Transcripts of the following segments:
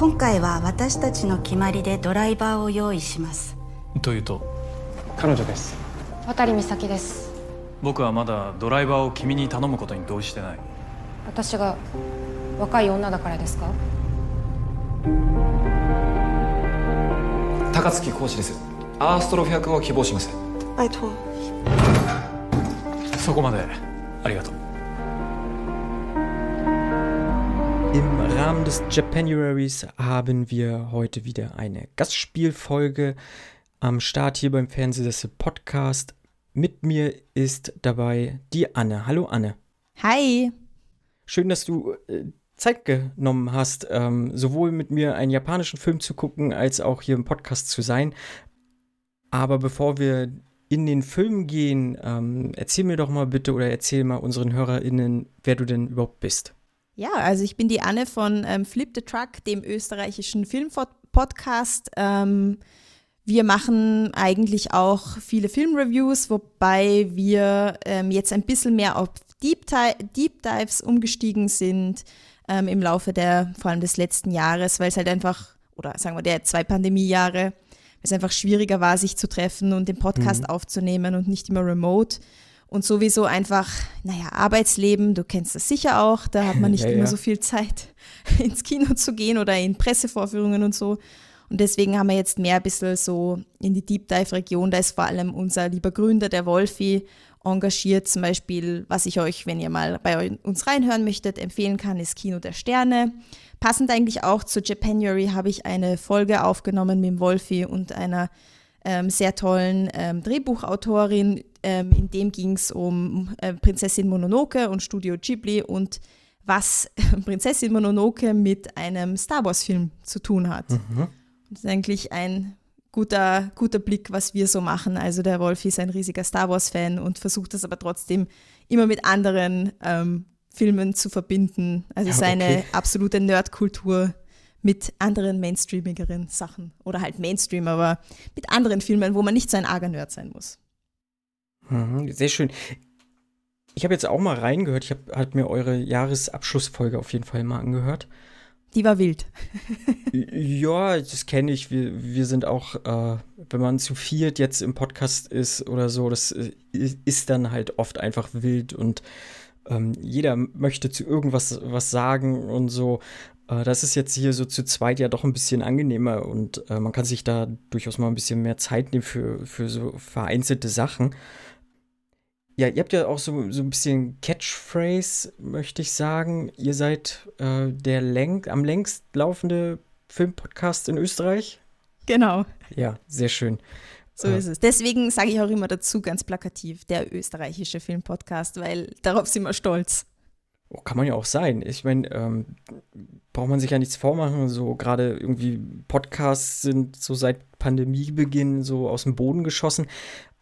今回は私たちの決まりでドライバーを用意します。というと？彼女です。渡美咲です。僕はまだドライバーを君に頼むことに同意してない。私が若い女だからですか？高槻講師です。アーストロフィア君を希望します。そこまで。ありがとう Im Rahmen des Japanuaries haben wir heute wieder eine Gastspielfolge am Start hier beim Fernsehsessel Podcast. Mit mir ist dabei die Anne. Hallo Anne. Hi. Schön, dass du äh, Zeit genommen hast, ähm, sowohl mit mir einen japanischen Film zu gucken, als auch hier im Podcast zu sein. Aber bevor wir in den Film gehen, ähm, erzähl mir doch mal bitte oder erzähl mal unseren HörerInnen, wer du denn überhaupt bist. Ja, also ich bin die Anne von ähm, Flip the Truck, dem österreichischen Filmpodcast. Ähm, wir machen eigentlich auch viele Filmreviews, wobei wir ähm, jetzt ein bisschen mehr auf Deep, Deep Dives umgestiegen sind ähm, im Laufe der, vor allem des letzten Jahres, weil es halt einfach, oder sagen wir der zwei Pandemiejahre, es einfach schwieriger war, sich zu treffen und den Podcast mhm. aufzunehmen und nicht immer remote. Und sowieso einfach, naja, Arbeitsleben, du kennst das sicher auch, da hat man nicht ja, immer ja. so viel Zeit, ins Kino zu gehen oder in Pressevorführungen und so. Und deswegen haben wir jetzt mehr ein bisschen so in die Deep Dive-Region. Da ist vor allem unser lieber Gründer, der Wolfi, engagiert. Zum Beispiel, was ich euch, wenn ihr mal bei uns reinhören möchtet, empfehlen kann, ist Kino der Sterne. Passend eigentlich auch zu Japanuary habe ich eine Folge aufgenommen mit dem Wolfi und einer ähm, sehr tollen ähm, Drehbuchautorin. Ähm, in dem ging es um äh, Prinzessin Mononoke und Studio Ghibli und was Prinzessin Mononoke mit einem Star Wars-Film zu tun hat. Mhm. Das ist eigentlich ein guter, guter Blick, was wir so machen. Also der Wolf ist ein riesiger Star Wars-Fan und versucht das aber trotzdem immer mit anderen ähm, Filmen zu verbinden. Also ja, seine okay. absolute Nerdkultur mit anderen mainstreamigeren Sachen oder halt Mainstream, aber mit anderen Filmen, wo man nicht so ein arger Nerd sein muss. Mhm, sehr schön. Ich habe jetzt auch mal reingehört. Ich habe halt mir eure Jahresabschlussfolge auf jeden Fall mal angehört. Die war wild. ja, das kenne ich. Wir, wir sind auch, äh, wenn man zu viert jetzt im Podcast ist oder so, das äh, ist dann halt oft einfach wild und ähm, jeder möchte zu irgendwas was sagen und so. Äh, das ist jetzt hier so zu zweit ja doch ein bisschen angenehmer und äh, man kann sich da durchaus mal ein bisschen mehr Zeit nehmen für, für so vereinzelte Sachen. Ja, ihr habt ja auch so, so ein bisschen Catchphrase, möchte ich sagen. Ihr seid äh, der läng am längst laufende Filmpodcast in Österreich. Genau. Ja, sehr schön. So äh. ist es. Deswegen sage ich auch immer dazu ganz plakativ, der österreichische Filmpodcast, weil darauf sind wir stolz. Oh, kann man ja auch sein. Ich meine, ähm, braucht man sich ja nichts vormachen. So gerade irgendwie Podcasts sind so seit Pandemiebeginn so aus dem Boden geschossen.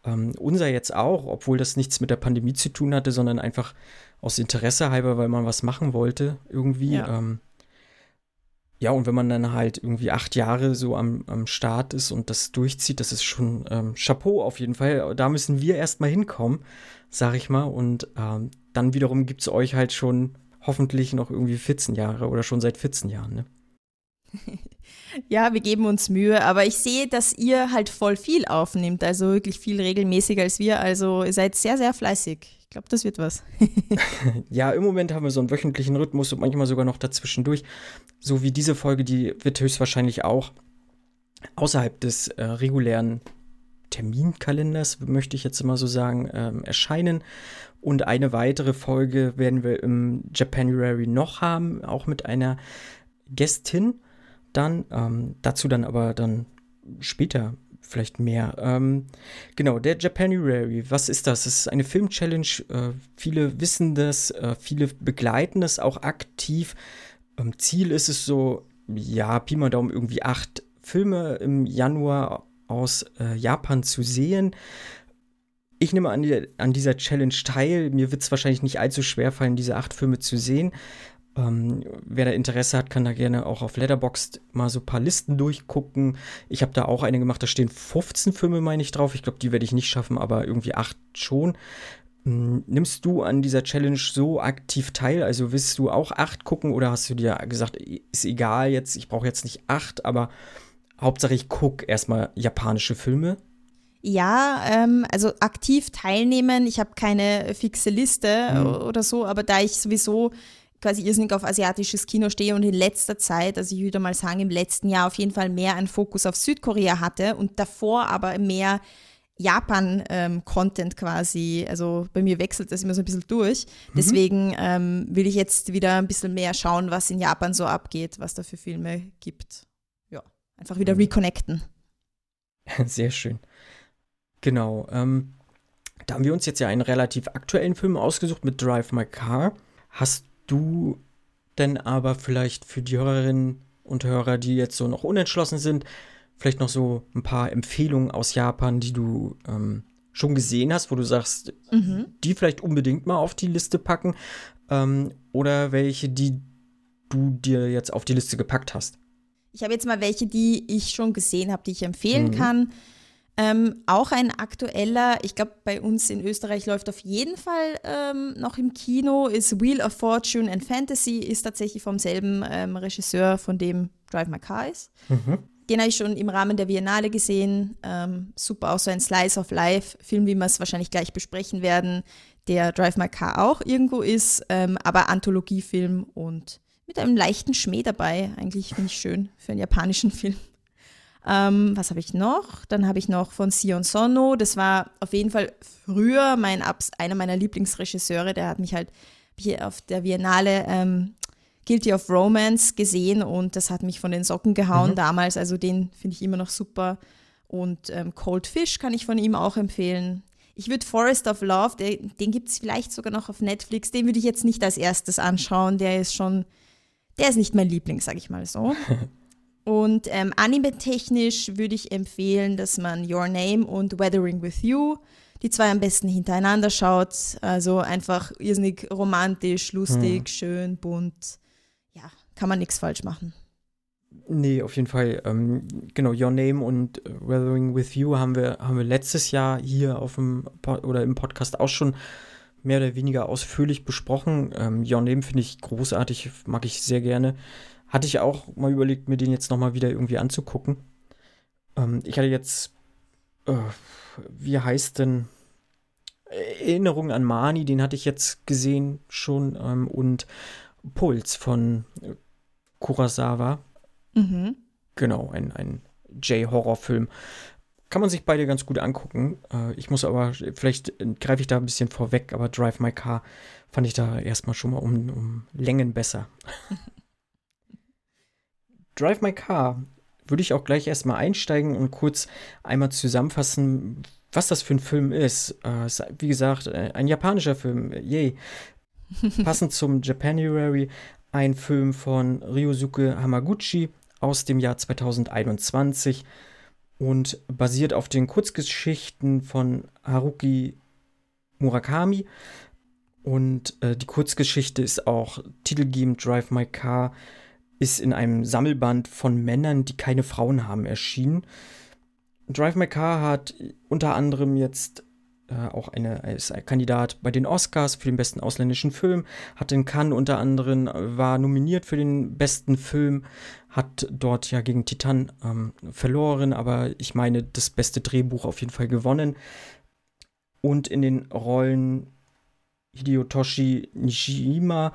Ähm, unser jetzt auch, obwohl das nichts mit der Pandemie zu tun hatte, sondern einfach aus Interesse halber, weil man was machen wollte irgendwie. Ja. Ähm, ja, und wenn man dann halt irgendwie acht Jahre so am, am Start ist und das durchzieht, das ist schon ähm, Chapeau auf jeden Fall. Da müssen wir erstmal hinkommen, sag ich mal. Und ähm, dann wiederum gibt es euch halt schon hoffentlich noch irgendwie 14 Jahre oder schon seit 14 Jahren, ne? Ja, wir geben uns Mühe, aber ich sehe, dass ihr halt voll viel aufnimmt, also wirklich viel regelmäßiger als wir. Also ihr seid sehr, sehr fleißig. Ich glaube, das wird was. ja, im Moment haben wir so einen wöchentlichen Rhythmus und manchmal sogar noch dazwischendurch. So wie diese Folge, die wird höchstwahrscheinlich auch außerhalb des äh, regulären Terminkalenders, möchte ich jetzt immer so sagen, ähm, erscheinen. Und eine weitere Folge werden wir im Japanuary noch haben, auch mit einer Gästin dann. Ähm, dazu dann aber dann später vielleicht mehr. Ähm, genau, der Japanuary, was ist das? Es ist eine Film-Challenge. Äh, viele wissen das, äh, viele begleiten das auch aktiv. Ähm, Ziel ist es so, ja, Pi mal Daumen, irgendwie acht Filme im Januar aus äh, Japan zu sehen. Ich nehme an, die, an dieser Challenge teil. Mir wird es wahrscheinlich nicht allzu schwer fallen, diese acht Filme zu sehen. Ähm, wer da Interesse hat, kann da gerne auch auf Letterboxd mal so ein paar Listen durchgucken. Ich habe da auch eine gemacht, da stehen 15 Filme, meine ich, drauf. Ich glaube, die werde ich nicht schaffen, aber irgendwie acht schon. Hm, nimmst du an dieser Challenge so aktiv teil? Also willst du auch acht gucken oder hast du dir gesagt, ist egal jetzt, ich brauche jetzt nicht acht, aber Hauptsache ich gucke erstmal japanische Filme? Ja, ähm, also aktiv teilnehmen. Ich habe keine fixe Liste Mhm. oder so, aber da ich sowieso quasi irrsinnig auf asiatisches Kino stehe und in letzter Zeit, also ich würde mal sagen, im letzten Jahr auf jeden Fall mehr einen Fokus auf Südkorea hatte und davor aber mehr Japan-Content quasi, also bei mir wechselt das immer so ein bisschen durch. Deswegen ähm, will ich jetzt wieder ein bisschen mehr schauen, was in Japan so abgeht, was da für Filme gibt. Ja, einfach wieder reconnecten. Sehr schön. Genau. Ähm, da haben wir uns jetzt ja einen relativ aktuellen Film ausgesucht mit Drive My Car. Hast du denn aber vielleicht für die Hörerinnen und Hörer, die jetzt so noch unentschlossen sind, vielleicht noch so ein paar Empfehlungen aus Japan, die du ähm, schon gesehen hast, wo du sagst, die vielleicht unbedingt mal auf die Liste packen ähm, oder welche, die du dir jetzt auf die Liste gepackt hast? Ich habe jetzt mal welche, die ich schon gesehen habe, die ich empfehlen Mhm. kann. Ähm, auch ein aktueller, ich glaube, bei uns in Österreich läuft auf jeden Fall ähm, noch im Kino, ist Wheel of Fortune and Fantasy, ist tatsächlich vom selben ähm, Regisseur, von dem Drive My Car ist. Den habe ich schon im Rahmen der Biennale gesehen. Ähm, super, auch so ein Slice of Life-Film, wie wir es wahrscheinlich gleich besprechen werden, der Drive My Car auch irgendwo ist, ähm, aber Anthologiefilm und mit einem leichten Schmäh dabei. Eigentlich finde ich schön für einen japanischen Film. Ähm, was habe ich noch? Dann habe ich noch von Sion Sono. Das war auf jeden Fall früher mein Abs einer meiner Lieblingsregisseure. Der hat mich halt hier auf der Biennale ähm, Guilty of Romance gesehen und das hat mich von den Socken gehauen damals. Also den finde ich immer noch super. Und ähm, Cold Fish kann ich von ihm auch empfehlen. Ich würde Forest of Love, der, den gibt es vielleicht sogar noch auf Netflix, den würde ich jetzt nicht als erstes anschauen. Der ist schon, der ist nicht mein Liebling, sage ich mal so. Und ähm, anime-technisch würde ich empfehlen, dass man Your Name und Weathering with You, die zwei am besten hintereinander schaut. Also einfach irrsinnig romantisch, lustig, schön, bunt. Ja, kann man nichts falsch machen. Nee, auf jeden Fall. Ähm, genau, Your Name und Weathering with You haben wir, haben wir letztes Jahr hier auf dem Pod oder im Podcast auch schon mehr oder weniger ausführlich besprochen. Ähm, Your Name finde ich großartig, mag ich sehr gerne. Hatte ich auch mal überlegt, mir den jetzt nochmal wieder irgendwie anzugucken. Ähm, ich hatte jetzt, äh, wie heißt denn, Erinnerung an Mani, den hatte ich jetzt gesehen schon ähm, und Puls von äh, Kurosawa. Mhm. Genau, ein, ein J-Horror-Film. Kann man sich beide ganz gut angucken. Äh, ich muss aber, vielleicht greife ich da ein bisschen vorweg, aber Drive My Car fand ich da erstmal schon mal um, um Längen besser. Drive My Car würde ich auch gleich erstmal einsteigen und kurz einmal zusammenfassen, was das für ein Film ist. Äh, wie gesagt, äh, ein japanischer Film. Yay. Passend zum Japanuary ein Film von Ryosuke Hamaguchi aus dem Jahr 2021 und basiert auf den Kurzgeschichten von Haruki Murakami. Und äh, die Kurzgeschichte ist auch titelgebend Drive My Car, ist in einem Sammelband von Männern, die keine Frauen haben, erschienen. Drive My Car hat unter anderem jetzt äh, auch eine, ist ein Kandidat bei den Oscars für den besten ausländischen Film, hat in Cannes unter anderem, äh, war nominiert für den besten Film, hat dort ja gegen Titan ähm, verloren, aber ich meine, das beste Drehbuch auf jeden Fall gewonnen. Und in den Rollen Hideyotoshi Nishima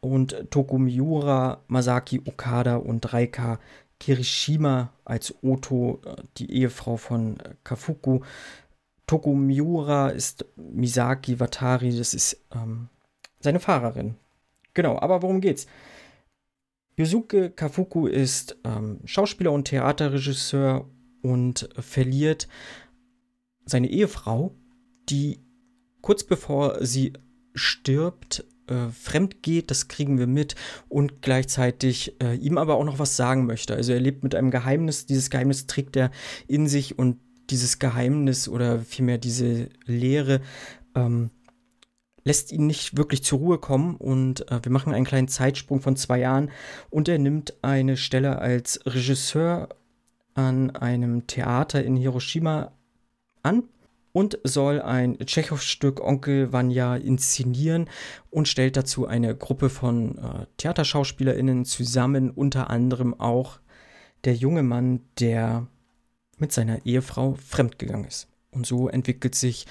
und Toko Miura, Masaki Okada und Reika Kirishima als Oto, äh, die Ehefrau von äh, Kafuku. Toko Miura ist Misaki Watari, das ist ähm, seine Fahrerin. Genau, aber worum geht's? Yusuke Kafuku ist ähm, Schauspieler und Theaterregisseur und verliert seine Ehefrau, die kurz bevor sie stirbt, äh, fremd geht, das kriegen wir mit, und gleichzeitig äh, ihm aber auch noch was sagen möchte. Also er lebt mit einem Geheimnis, dieses Geheimnis trägt er in sich und dieses Geheimnis oder vielmehr diese Lehre ähm, lässt ihn nicht wirklich zur Ruhe kommen und äh, wir machen einen kleinen Zeitsprung von zwei Jahren und er nimmt eine Stelle als Regisseur an einem Theater in Hiroshima an und soll ein Tschechow-Stück Onkel Vanya inszenieren und stellt dazu eine Gruppe von äh, TheaterschauspielerInnen zusammen, unter anderem auch der junge Mann, der mit seiner Ehefrau fremdgegangen ist. Und so entwickelt sich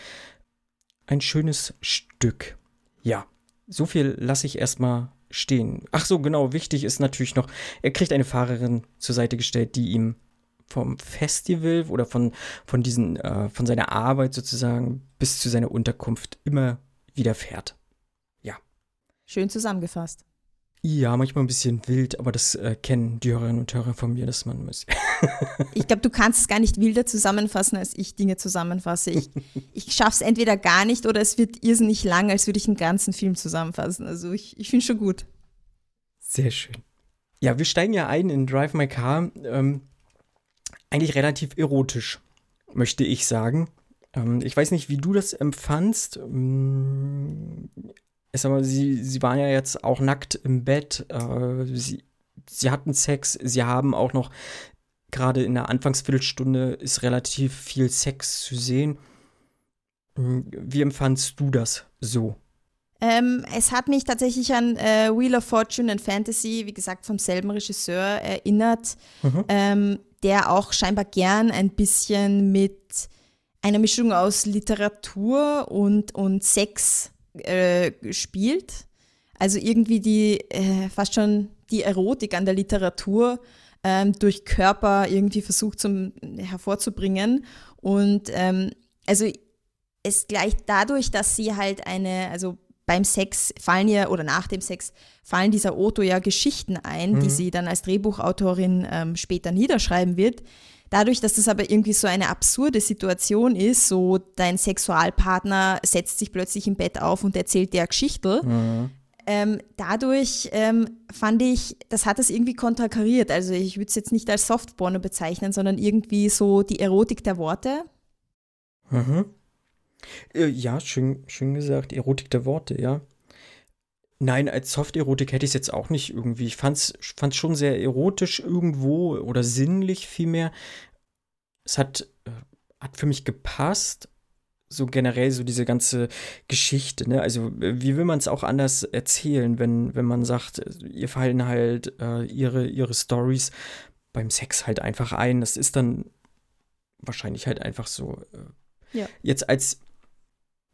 ein schönes Stück. Ja, so viel lasse ich erstmal stehen. Ach so, genau, wichtig ist natürlich noch, er kriegt eine Fahrerin zur Seite gestellt, die ihm vom Festival oder von, von, diesen, äh, von seiner Arbeit sozusagen bis zu seiner Unterkunft immer wieder fährt. Ja. Schön zusammengefasst. Ja, manchmal ein bisschen wild, aber das äh, kennen die Hörerinnen und Hörer von mir, dass man muss. ich glaube, du kannst es gar nicht wilder zusammenfassen, als ich Dinge zusammenfasse. Ich, ich schaffe es entweder gar nicht oder es wird irrsinnig lang, als würde ich einen ganzen Film zusammenfassen. Also ich, ich finde es schon gut. Sehr schön. Ja, wir steigen ja ein in Drive My Car. Ähm, eigentlich relativ erotisch, möchte ich sagen. Ähm, ich weiß nicht, wie du das empfandst. Ähm, aber, sie, sie waren ja jetzt auch nackt im Bett. Äh, sie, sie hatten Sex. Sie haben auch noch, gerade in der Anfangsviertelstunde, ist relativ viel Sex zu sehen. Ähm, wie empfandst du das so? Ähm, es hat mich tatsächlich an äh, Wheel of Fortune and Fantasy, wie gesagt, vom selben Regisseur erinnert. Mhm. Ähm, der auch scheinbar gern ein bisschen mit einer Mischung aus Literatur und, und Sex äh, spielt. Also irgendwie die äh, fast schon die Erotik an der Literatur ähm, durch Körper irgendwie versucht zum, hervorzubringen. Und ähm, also es gleicht dadurch, dass sie halt eine, also beim Sex fallen ihr oder nach dem Sex fallen dieser Otto ja Geschichten ein, mhm. die sie dann als Drehbuchautorin ähm, später niederschreiben wird. Dadurch, dass das aber irgendwie so eine absurde Situation ist, so dein Sexualpartner setzt sich plötzlich im Bett auf und erzählt dir Geschichte, mhm. ähm, dadurch ähm, fand ich, das hat das irgendwie konterkariert. Also ich würde es jetzt nicht als Softporno bezeichnen, sondern irgendwie so die Erotik der Worte. Mhm. Äh, ja, schön, schön gesagt. Erotik der Worte, ja. Nein, als Soft-Erotik hätte ich es jetzt auch nicht irgendwie. Ich fand es schon sehr erotisch irgendwo oder sinnlich vielmehr. Es hat, äh, hat für mich gepasst. So generell so diese ganze Geschichte, ne? Also, wie will man es auch anders erzählen, wenn, wenn man sagt, ihr fallen halt äh, ihre, ihre Stories beim Sex halt einfach ein. Das ist dann wahrscheinlich halt einfach so. Äh, ja. Jetzt als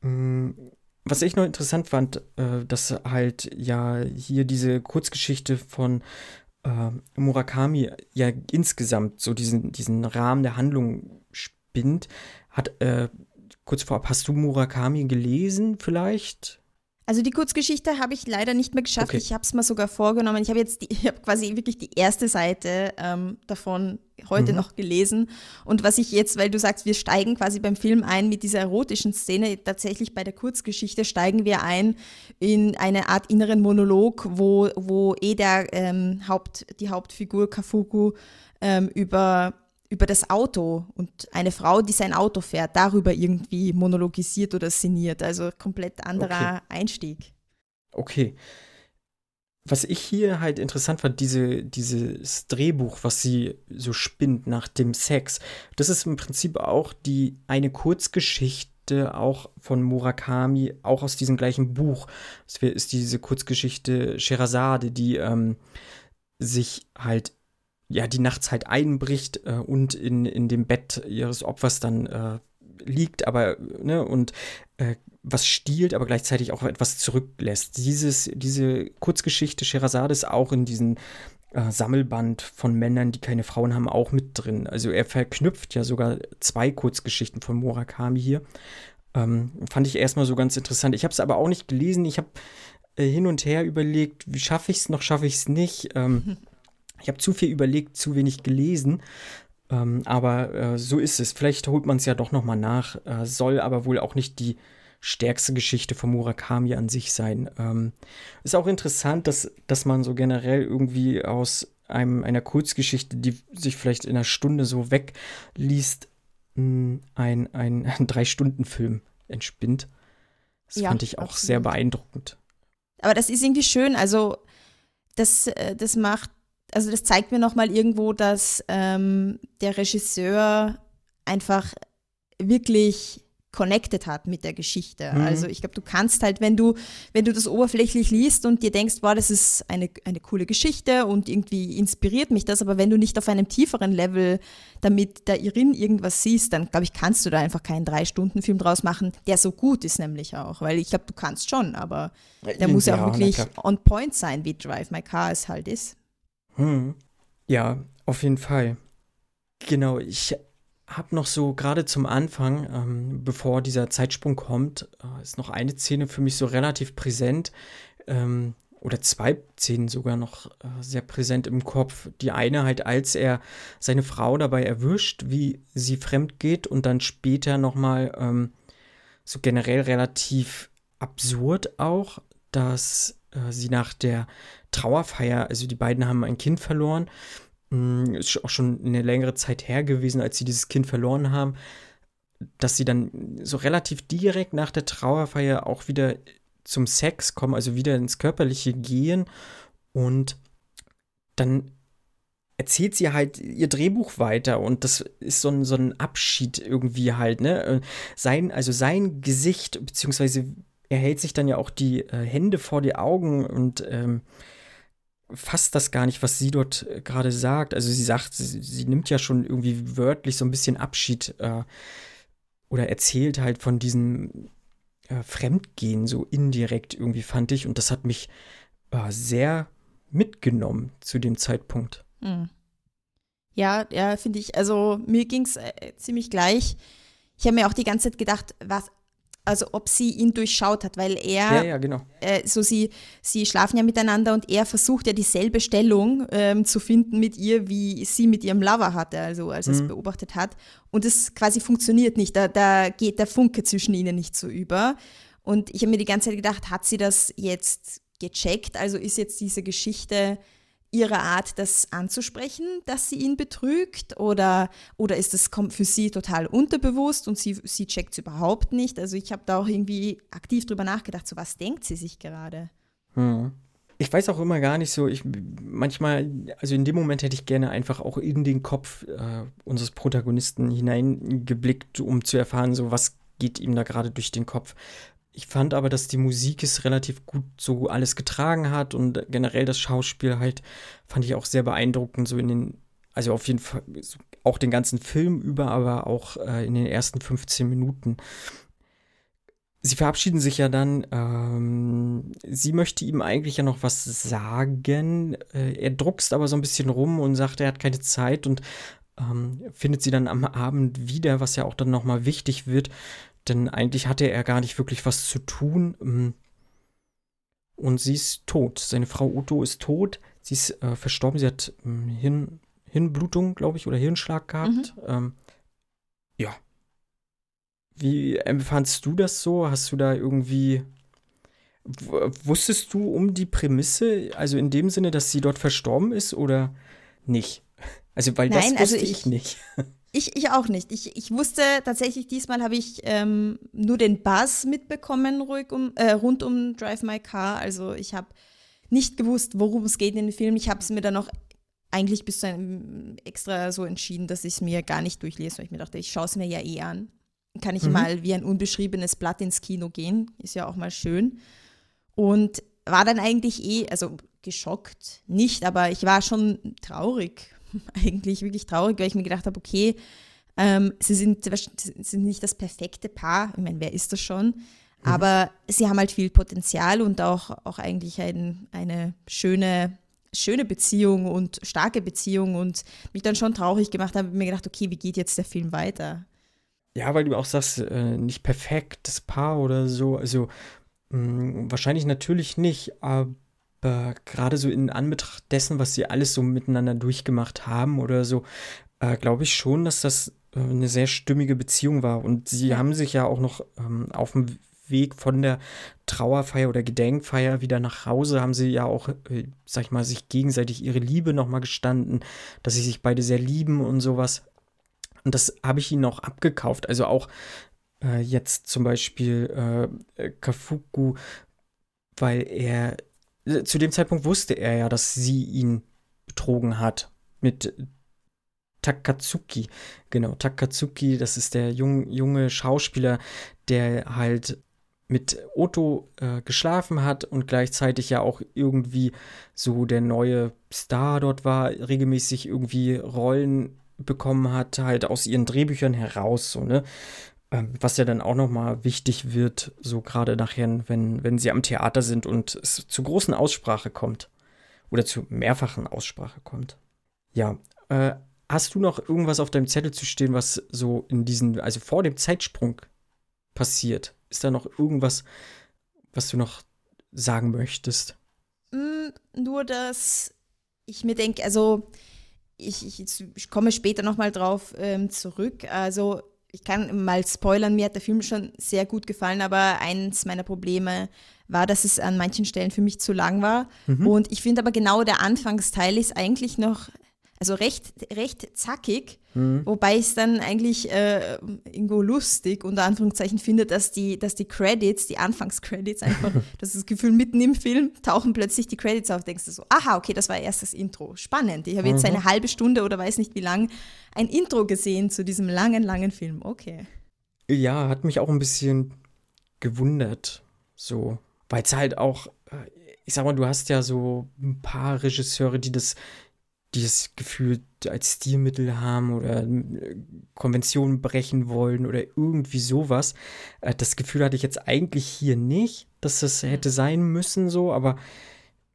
was ich noch interessant fand, äh, dass halt ja hier diese Kurzgeschichte von äh, Murakami ja insgesamt so diesen, diesen Rahmen der Handlung spinnt. Hat, äh, kurz vorab, hast du Murakami gelesen vielleicht? Also die Kurzgeschichte habe ich leider nicht mehr geschafft. Okay. Ich habe es mir sogar vorgenommen. Ich habe jetzt, die, ich habe quasi wirklich die erste Seite ähm, davon heute mhm. noch gelesen. Und was ich jetzt, weil du sagst, wir steigen quasi beim Film ein mit dieser erotischen Szene, tatsächlich bei der Kurzgeschichte steigen wir ein in eine Art inneren Monolog, wo, wo eh der ähm, Haupt, die Hauptfigur Kafuku ähm, über über das Auto und eine Frau, die sein Auto fährt, darüber irgendwie monologisiert oder sinniert. Also komplett anderer okay. Einstieg. Okay. Was ich hier halt interessant fand, diese, dieses Drehbuch, was sie so spinnt nach dem Sex, das ist im Prinzip auch die eine Kurzgeschichte auch von Murakami, auch aus diesem gleichen Buch. Das ist diese Kurzgeschichte Sherazade, die ähm, sich halt ja, die nachts halt einbricht äh, und in, in dem Bett ihres Opfers dann äh, liegt, aber, ne, und äh, was stiehlt, aber gleichzeitig auch etwas zurücklässt. Dieses, diese Kurzgeschichte Sherazade ist auch in diesem äh, Sammelband von Männern, die keine Frauen haben, auch mit drin. Also er verknüpft ja sogar zwei Kurzgeschichten von Murakami hier. Ähm, fand ich erstmal so ganz interessant. Ich habe es aber auch nicht gelesen. Ich habe äh, hin und her überlegt, wie schaffe ich es noch, schaffe ich es nicht. Ähm, Ich habe zu viel überlegt, zu wenig gelesen. Ähm, aber äh, so ist es. Vielleicht holt man es ja doch noch mal nach. Äh, soll aber wohl auch nicht die stärkste Geschichte von Murakami an sich sein. Ähm, ist auch interessant, dass, dass man so generell irgendwie aus einem, einer Kurzgeschichte, die sich vielleicht in einer Stunde so wegliest, ein, ein, ein Drei-Stunden-Film entspinnt. Das ja, fand ich auch absolut. sehr beeindruckend. Aber das ist irgendwie schön. Also, das, äh, das macht also das zeigt mir nochmal irgendwo, dass ähm, der Regisseur einfach wirklich connected hat mit der Geschichte. Mhm. Also ich glaube, du kannst halt, wenn du, wenn du das oberflächlich liest und dir denkst, boah, das ist eine, eine coole Geschichte und irgendwie inspiriert mich das, aber wenn du nicht auf einem tieferen Level damit da irin irgendwas siehst, dann glaube ich, kannst du da einfach keinen Drei-Stunden-Film draus machen, der so gut ist nämlich auch. Weil ich glaube, du kannst schon, aber der muss ja auch wirklich on point sein, wie Drive My Car es halt ist. Hm. Ja, auf jeden Fall. Genau, ich habe noch so gerade zum Anfang, ähm, bevor dieser Zeitsprung kommt, äh, ist noch eine Szene für mich so relativ präsent. Ähm, oder zwei Szenen sogar noch äh, sehr präsent im Kopf. Die eine halt, als er seine Frau dabei erwischt, wie sie fremd geht und dann später nochmal ähm, so generell relativ absurd auch, dass äh, sie nach der Trauerfeier, also die beiden haben ein Kind verloren hm, ist auch schon eine längere Zeit her gewesen, als sie dieses Kind verloren haben, dass sie dann so relativ direkt nach der Trauerfeier auch wieder zum Sex kommen, also wieder ins Körperliche gehen und dann erzählt sie halt ihr Drehbuch weiter und das ist so ein, so ein Abschied irgendwie halt, ne? Äh, sein, also sein Gesicht, beziehungsweise er hält sich dann ja auch die äh, Hände vor die Augen und ähm, fasst das gar nicht, was sie dort äh, gerade sagt. Also sie sagt, sie, sie, nimmt ja schon irgendwie wörtlich so ein bisschen Abschied äh, oder erzählt halt von diesem äh, Fremdgehen so indirekt irgendwie, fand ich. Und das hat mich äh, sehr mitgenommen zu dem Zeitpunkt. Hm. Ja, ja, finde ich. Also mir ging es äh, ziemlich gleich. Ich habe mir auch die ganze Zeit gedacht, was, also ob sie ihn durchschaut hat, weil er, ja, ja, genau. Äh, so sie, sie schlafen ja miteinander und er versucht ja dieselbe Stellung ähm, zu finden mit ihr, wie sie mit ihrem Lover hatte, also als er es mhm. beobachtet hat. Und es quasi funktioniert nicht, da, da geht der Funke zwischen ihnen nicht so über. Und ich habe mir die ganze Zeit gedacht, hat sie das jetzt gecheckt? Also ist jetzt diese Geschichte ihre Art, das anzusprechen, dass sie ihn betrügt? Oder, oder ist das für sie total unterbewusst und sie, sie checkt es überhaupt nicht? Also ich habe da auch irgendwie aktiv drüber nachgedacht, so was denkt sie sich gerade? Hm. Ich weiß auch immer gar nicht so, ich manchmal, also in dem Moment hätte ich gerne einfach auch in den Kopf äh, unseres Protagonisten hineingeblickt, um zu erfahren, so was geht ihm da gerade durch den Kopf. Ich fand aber, dass die Musik es relativ gut so alles getragen hat und generell das Schauspiel halt fand ich auch sehr beeindruckend, so in den, also auf jeden Fall auch den ganzen Film über, aber auch äh, in den ersten 15 Minuten. Sie verabschieden sich ja dann. Ähm, sie möchte ihm eigentlich ja noch was sagen. Äh, er druckst aber so ein bisschen rum und sagt, er hat keine Zeit und ähm, findet sie dann am Abend wieder, was ja auch dann nochmal wichtig wird, denn eigentlich hatte er gar nicht wirklich was zu tun. Ähm, und sie ist tot. Seine Frau Uto ist tot. Sie ist äh, verstorben. Sie hat ähm, Hirn, Hirnblutung, glaube ich, oder Hirnschlag gehabt. Mhm. Ähm, ja. Wie empfandst du das so? Hast du da irgendwie. Wusstest du um die Prämisse, also in dem Sinne, dass sie dort verstorben ist oder nicht? Also, weil Nein, das wusste also ich, ich nicht. Ich, ich auch nicht. Ich, ich wusste tatsächlich, diesmal habe ich ähm, nur den Buzz mitbekommen ruhig um, äh, rund um Drive My Car. Also ich habe nicht gewusst, worum es geht in dem Film. Ich habe es mir dann noch eigentlich bis zu einem extra so entschieden, dass ich es mir gar nicht durchlese, weil ich mir dachte, ich schaue es mir ja eh an. Kann ich mhm. mal wie ein unbeschriebenes Blatt ins Kino gehen, ist ja auch mal schön. Und war dann eigentlich eh, also geschockt nicht, aber ich war schon traurig, eigentlich wirklich traurig, weil ich mir gedacht habe, okay, ähm, sie sind, sind nicht das perfekte Paar. Ich meine, wer ist das schon? Mhm. Aber sie haben halt viel Potenzial und auch, auch eigentlich ein, eine schöne, schöne Beziehung und starke Beziehung und mich dann schon traurig gemacht habe, mir gedacht, okay, wie geht jetzt der Film weiter? Ja, weil du auch sagst, äh, nicht perfektes Paar oder so. Also mh, hm, wahrscheinlich natürlich nicht, aber aber gerade so in Anbetracht dessen, was sie alles so miteinander durchgemacht haben oder so, äh, glaube ich schon, dass das äh, eine sehr stimmige Beziehung war. Und sie haben sich ja auch noch ähm, auf dem Weg von der Trauerfeier oder Gedenkfeier wieder nach Hause haben sie ja auch, äh, sag ich mal, sich gegenseitig ihre Liebe nochmal gestanden, dass sie sich beide sehr lieben und sowas. Und das habe ich ihnen auch abgekauft. Also auch äh, jetzt zum Beispiel äh, Kafuku, weil er zu dem Zeitpunkt wusste er ja, dass sie ihn betrogen hat mit Takatsuki. Genau, Takatsuki, das ist der jung, junge Schauspieler, der halt mit Otto äh, geschlafen hat und gleichzeitig ja auch irgendwie so der neue Star dort war, regelmäßig irgendwie Rollen bekommen hat, halt aus ihren Drehbüchern heraus, so, ne? Ähm, was ja dann auch nochmal wichtig wird, so gerade nachher, wenn, wenn sie am Theater sind und es zu großen Aussprache kommt. Oder zu mehrfachen Aussprache kommt. Ja, äh, hast du noch irgendwas auf deinem Zettel zu stehen, was so in diesen, also vor dem Zeitsprung passiert? Ist da noch irgendwas, was du noch sagen möchtest? Mm, nur, dass ich mir denke, also ich, ich, ich komme später nochmal drauf ähm, zurück. Also ich kann mal spoilern, mir hat der Film schon sehr gut gefallen, aber eins meiner Probleme war, dass es an manchen Stellen für mich zu lang war. Mhm. Und ich finde aber genau der Anfangsteil ist eigentlich noch also recht, recht zackig, mhm. wobei ich es dann eigentlich äh, irgendwo lustig, unter Anführungszeichen, finde, dass die, dass die Credits, die Anfangscredits einfach, das ist das Gefühl, mitten im Film tauchen plötzlich die Credits auf, denkst du so, aha, okay, das war erst das Intro. Spannend. Ich habe jetzt mhm. eine halbe Stunde oder weiß nicht wie lang ein Intro gesehen zu diesem langen, langen Film. Okay. Ja, hat mich auch ein bisschen gewundert, so, weil es halt auch, äh, ich sag mal, du hast ja so ein paar Regisseure, die das die das Gefühl als Stilmittel haben oder äh, Konventionen brechen wollen oder irgendwie sowas. Äh, das Gefühl hatte ich jetzt eigentlich hier nicht, dass das mhm. hätte sein müssen so, aber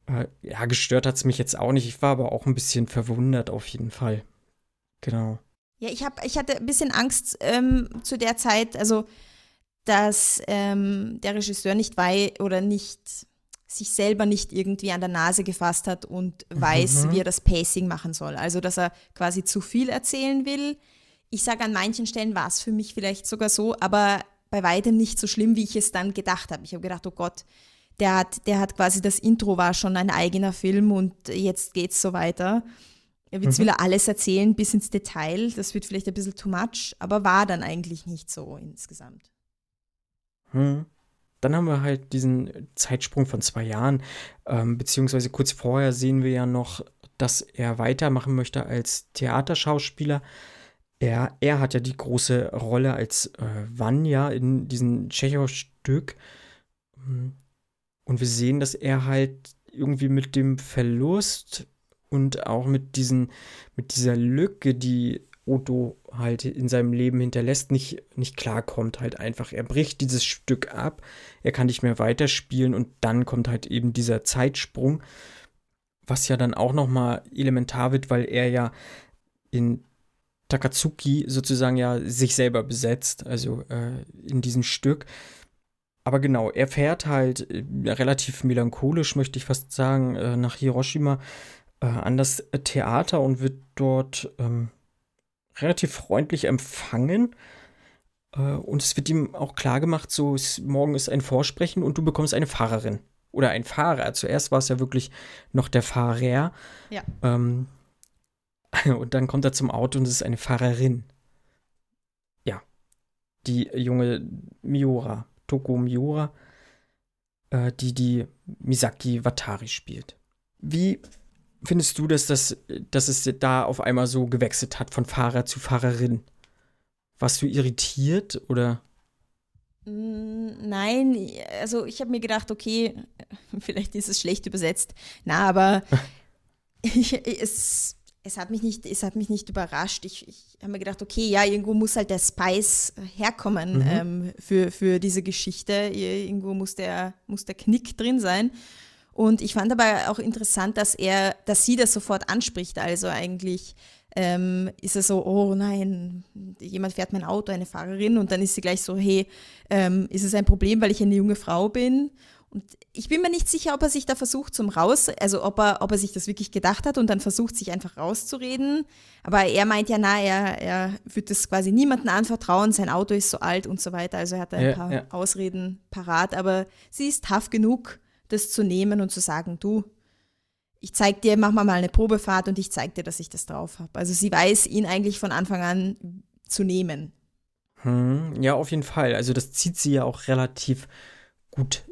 äh, ja, gestört hat es mich jetzt auch nicht. Ich war aber auch ein bisschen verwundert auf jeden Fall. Genau. Ja, ich, hab, ich hatte ein bisschen Angst ähm, zu der Zeit, also dass ähm, der Regisseur nicht weiß oder nicht sich selber nicht irgendwie an der Nase gefasst hat und weiß, mhm. wie er das Pacing machen soll. Also, dass er quasi zu viel erzählen will. Ich sage, an manchen Stellen war es für mich vielleicht sogar so, aber bei weitem nicht so schlimm, wie ich es dann gedacht habe. Ich habe gedacht, oh Gott, der hat, der hat quasi das Intro war schon ein eigener Film und jetzt geht es so weiter. Jetzt mhm. will er alles erzählen bis ins Detail. Das wird vielleicht ein bisschen too much, aber war dann eigentlich nicht so insgesamt. Hm. Dann haben wir halt diesen Zeitsprung von zwei Jahren, ähm, beziehungsweise kurz vorher sehen wir ja noch, dass er weitermachen möchte als Theaterschauspieler. Er, er hat ja die große Rolle als äh, Vanya in diesem Tschechow-Stück. Und wir sehen, dass er halt irgendwie mit dem Verlust und auch mit, diesen, mit dieser Lücke, die Otto halt in seinem Leben hinterlässt, nicht, nicht klarkommt halt einfach. Er bricht dieses Stück ab, er kann nicht mehr weiterspielen und dann kommt halt eben dieser Zeitsprung, was ja dann auch nochmal elementar wird, weil er ja in Takatsuki sozusagen ja sich selber besetzt, also äh, in diesem Stück. Aber genau, er fährt halt äh, relativ melancholisch, möchte ich fast sagen, äh, nach Hiroshima äh, an das Theater und wird dort ähm, relativ freundlich empfangen. Äh, und es wird ihm auch klar gemacht, so ist, morgen ist ein Vorsprechen und du bekommst eine Fahrerin. Oder ein Fahrer. Zuerst war es ja wirklich noch der Fahrer. Ja. Ähm, und dann kommt er zum Auto und es ist eine Fahrerin. Ja. Die junge Miura, Toko Miura, äh, die die Misaki Watari spielt. Wie findest du, dass, das, dass es da auf einmal so gewechselt hat von Fahrer zu Fahrerin? Warst du irritiert oder? Mm, nein, also ich habe mir gedacht, okay, vielleicht ist es schlecht übersetzt. Na, aber ich, es, es, hat mich nicht, es hat mich nicht überrascht. Ich, ich habe mir gedacht, okay, ja, irgendwo muss halt der Spice herkommen mhm. ähm, für, für diese Geschichte. Irgendwo muss der, muss der Knick drin sein. Und ich fand aber auch interessant, dass er, dass sie das sofort anspricht. Also eigentlich ähm, ist er so, oh nein, jemand fährt mein Auto, eine Fahrerin, und dann ist sie gleich so, hey, ähm, ist es ein Problem, weil ich eine junge Frau bin? Und ich bin mir nicht sicher, ob er sich da versucht zum Raus, also ob er, ob er sich das wirklich gedacht hat und dann versucht, sich einfach rauszureden. Aber er meint ja, na, er, er wird das quasi niemandem anvertrauen, sein Auto ist so alt und so weiter. Also er hat ein ja, paar ja. Ausreden parat, aber sie ist tough genug, das zu nehmen und zu sagen, du, ich zeig dir, mach mal eine Probefahrt und ich zeig dir, dass ich das drauf habe. Also sie weiß ihn eigentlich von Anfang an zu nehmen. Hm, ja, auf jeden Fall. Also das zieht sie ja auch relativ gut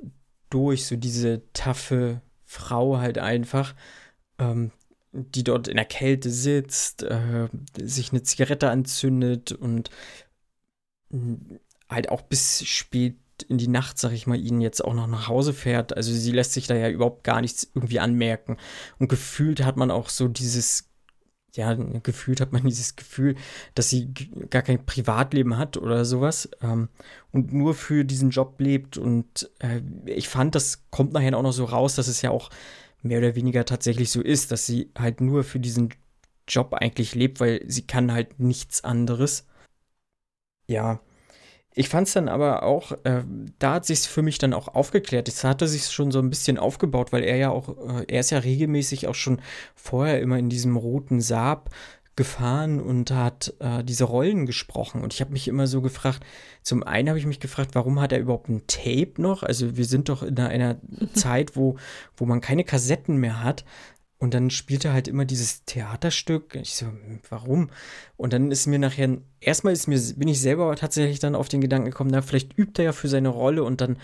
durch, so diese taffe Frau halt einfach. Ähm, die dort in der Kälte sitzt, äh, sich eine Zigarette anzündet und mm, halt auch bis spät in die Nacht, sag ich mal, ihn jetzt auch noch nach Hause fährt. Also sie lässt sich da ja überhaupt gar nichts irgendwie anmerken. Und gefühlt hat man auch so dieses ja, gefühlt hat man dieses Gefühl, dass sie gar kein Privatleben hat oder sowas ähm, und nur für diesen Job lebt. Und äh, ich fand, das kommt nachher auch noch so raus, dass es ja auch mehr oder weniger tatsächlich so ist, dass sie halt nur für diesen Job eigentlich lebt, weil sie kann halt nichts anderes. Ja, ich fand es dann aber auch, äh, da hat sich für mich dann auch aufgeklärt. Es hatte sich schon so ein bisschen aufgebaut, weil er ja auch, äh, er ist ja regelmäßig auch schon vorher immer in diesem roten Saab gefahren und hat äh, diese Rollen gesprochen. Und ich habe mich immer so gefragt, zum einen habe ich mich gefragt, warum hat er überhaupt ein Tape noch? Also wir sind doch in einer, einer Zeit, wo, wo man keine Kassetten mehr hat. Und dann spielt er halt immer dieses Theaterstück. Ich so, warum? Und dann ist mir nachher, erstmal ist mir, bin ich selber tatsächlich dann auf den Gedanken gekommen, na, vielleicht übt er ja für seine Rolle und dann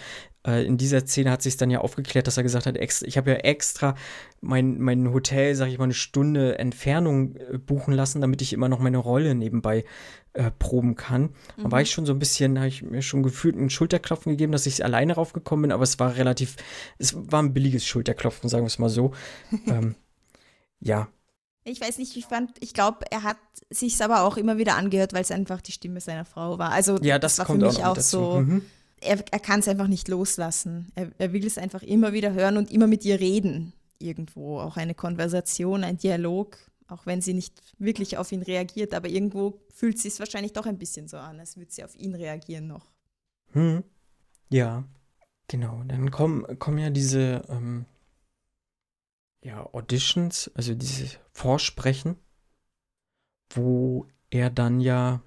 äh, in dieser Szene hat sich dann ja aufgeklärt, dass er gesagt hat, extra, ich habe ja extra mein, mein Hotel, sag ich mal, eine Stunde Entfernung äh, buchen lassen, damit ich immer noch meine Rolle nebenbei äh, proben kann. Mhm. Da war ich schon so ein bisschen, habe ich mir schon gefühlt einen Schulterklopfen gegeben, dass ich alleine raufgekommen bin, aber es war relativ, es war ein billiges Schulterklopfen, sagen wir es mal so. ähm, ja. Ich weiß nicht, ich fand, ich glaube, er hat sich aber auch immer wieder angehört, weil es einfach die Stimme seiner Frau war. Also ja, das, das war für mich auch, auch so. Mhm. Er, er kann es einfach nicht loslassen. Er, er will es einfach immer wieder hören und immer mit ihr reden. Irgendwo. Auch eine Konversation, ein Dialog. Auch wenn sie nicht wirklich auf ihn reagiert, aber irgendwo fühlt sie es wahrscheinlich doch ein bisschen so an, als würde sie auf ihn reagieren noch. Hm. Ja, genau. Dann kommen, kommen ja diese ähm, ja, Auditions, also dieses Vorsprechen, wo er dann ja,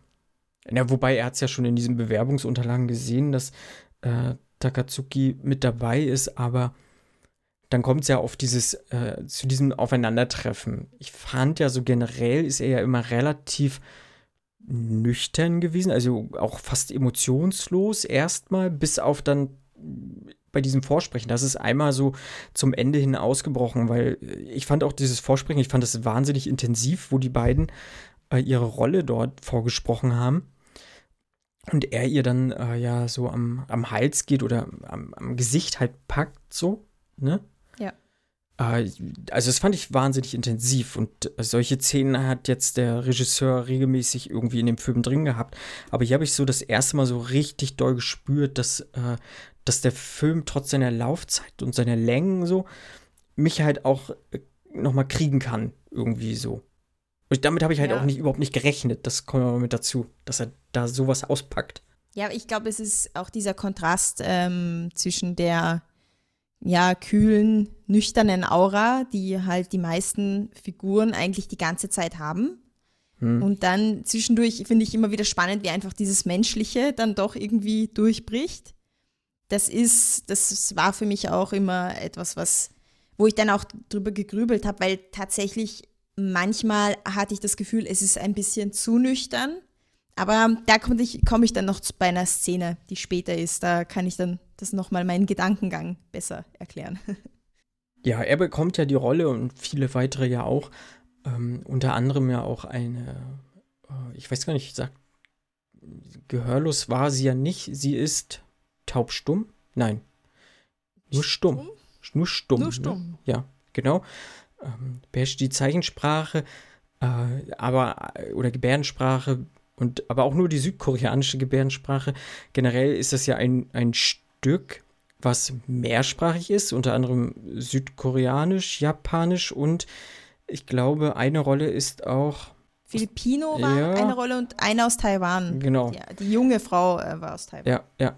ja wobei er hat es ja schon in diesen Bewerbungsunterlagen gesehen, dass äh, Takatsuki mit dabei ist, aber dann kommt es ja auf dieses, äh, zu diesem Aufeinandertreffen. Ich fand ja so generell ist er ja immer relativ nüchtern gewesen, also auch fast emotionslos erstmal, bis auf dann bei diesem Vorsprechen. Das ist einmal so zum Ende hin ausgebrochen, weil ich fand auch dieses Vorsprechen, ich fand es wahnsinnig intensiv, wo die beiden äh, ihre Rolle dort vorgesprochen haben. Und er ihr dann äh, ja so am, am Hals geht oder am, am Gesicht halt packt, so, ne? Ja. Äh, also, das fand ich wahnsinnig intensiv und solche Szenen hat jetzt der Regisseur regelmäßig irgendwie in dem Film drin gehabt. Aber hier habe ich so das erste Mal so richtig doll gespürt, dass, äh, dass der Film trotz seiner Laufzeit und seiner Längen so mich halt auch äh, noch mal kriegen kann, irgendwie so. Und damit habe ich halt ja. auch nicht, überhaupt nicht gerechnet. Das kommt aber mit dazu, dass er da sowas auspackt. Ja, ich glaube, es ist auch dieser Kontrast ähm, zwischen der ja, kühlen, nüchternen Aura, die halt die meisten Figuren eigentlich die ganze Zeit haben. Hm. Und dann zwischendurch finde ich immer wieder spannend, wie einfach dieses Menschliche dann doch irgendwie durchbricht das ist, das war für mich auch immer etwas, was, wo ich dann auch drüber gegrübelt habe, weil tatsächlich manchmal hatte ich das Gefühl, es ist ein bisschen zu nüchtern. Aber da komme ich, komm ich dann noch bei einer Szene, die später ist. Da kann ich dann das nochmal meinen Gedankengang besser erklären. Ja, er bekommt ja die Rolle und viele weitere ja auch. Ähm, unter anderem ja auch eine, äh, ich weiß gar nicht, sagt, gehörlos war sie ja nicht. Sie ist taubstumm? Nein. Nur stumm. Nur stumm. Nur stumm. Ne? Ja, genau. Ähm, beherrscht die Zeichensprache, äh, aber, oder Gebärdensprache und aber auch nur die südkoreanische Gebärdensprache. Generell ist das ja ein, ein Stück, was mehrsprachig ist, unter anderem südkoreanisch, japanisch und ich glaube, eine Rolle ist auch. Filipino war ja, eine Rolle und eine aus Taiwan. Genau. Ja, die junge Frau äh, war aus Taiwan. Ja, ja.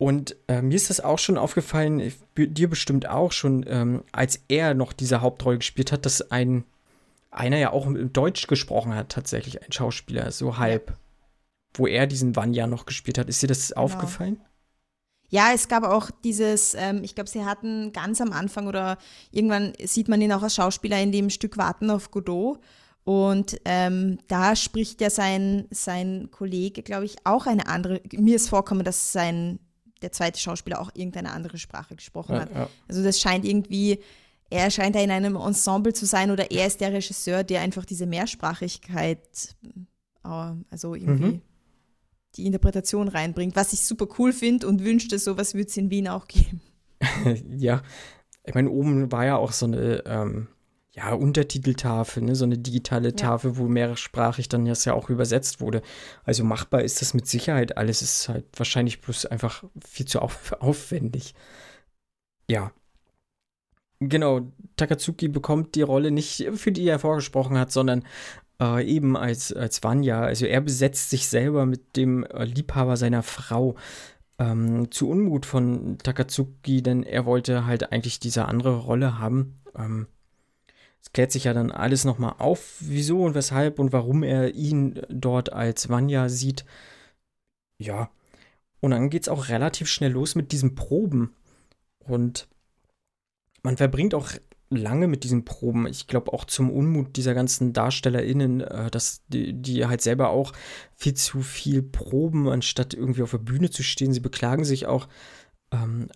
Und äh, mir ist das auch schon aufgefallen, dir bestimmt auch schon, ähm, als er noch diese Hauptrolle gespielt hat, dass ein einer ja auch im Deutsch gesprochen hat, tatsächlich ein Schauspieler, so halb, wo er diesen Vanya noch gespielt hat. Ist dir das genau. aufgefallen? Ja, es gab auch dieses, ähm, ich glaube, sie hatten ganz am Anfang oder irgendwann sieht man ihn auch als Schauspieler in dem Stück Warten auf Godot. Und ähm, da spricht ja sein, sein Kollege, glaube ich, auch eine andere. Mir ist vorkommen, dass sein der zweite Schauspieler auch irgendeine andere Sprache gesprochen ja, hat. Ja. Also das scheint irgendwie er scheint da in einem Ensemble zu sein oder er ist der Regisseur, der einfach diese Mehrsprachigkeit, äh, also irgendwie mhm. die Interpretation reinbringt, was ich super cool finde und wünschte, sowas würde es in Wien auch geben. ja, ich meine, oben war ja auch so eine ähm, ja, Untertiteltafel, ne? so eine digitale Tafel, ja. wo mehrsprachig dann das ja auch übersetzt wurde. Also machbar ist das mit Sicherheit alles. Ist halt wahrscheinlich bloß einfach viel zu auf aufwendig. Ja. Genau, Takatsuki bekommt die Rolle nicht, für die er vorgesprochen hat, sondern äh, eben als, als Vanya. Also er besetzt sich selber mit dem äh, Liebhaber seiner Frau. Ähm, zu Unmut von Takatsuki, denn er wollte halt eigentlich diese andere Rolle haben. Ähm, es klärt sich ja dann alles nochmal auf, wieso und weshalb und warum er ihn dort als Vanya sieht. Ja. Und dann geht es auch relativ schnell los mit diesen Proben. Und man verbringt auch lange mit diesen Proben. Ich glaube auch zum Unmut dieser ganzen DarstellerInnen, äh, dass die, die, halt selber auch viel zu viel proben, anstatt irgendwie auf der Bühne zu stehen. Sie beklagen sich auch. Ähm,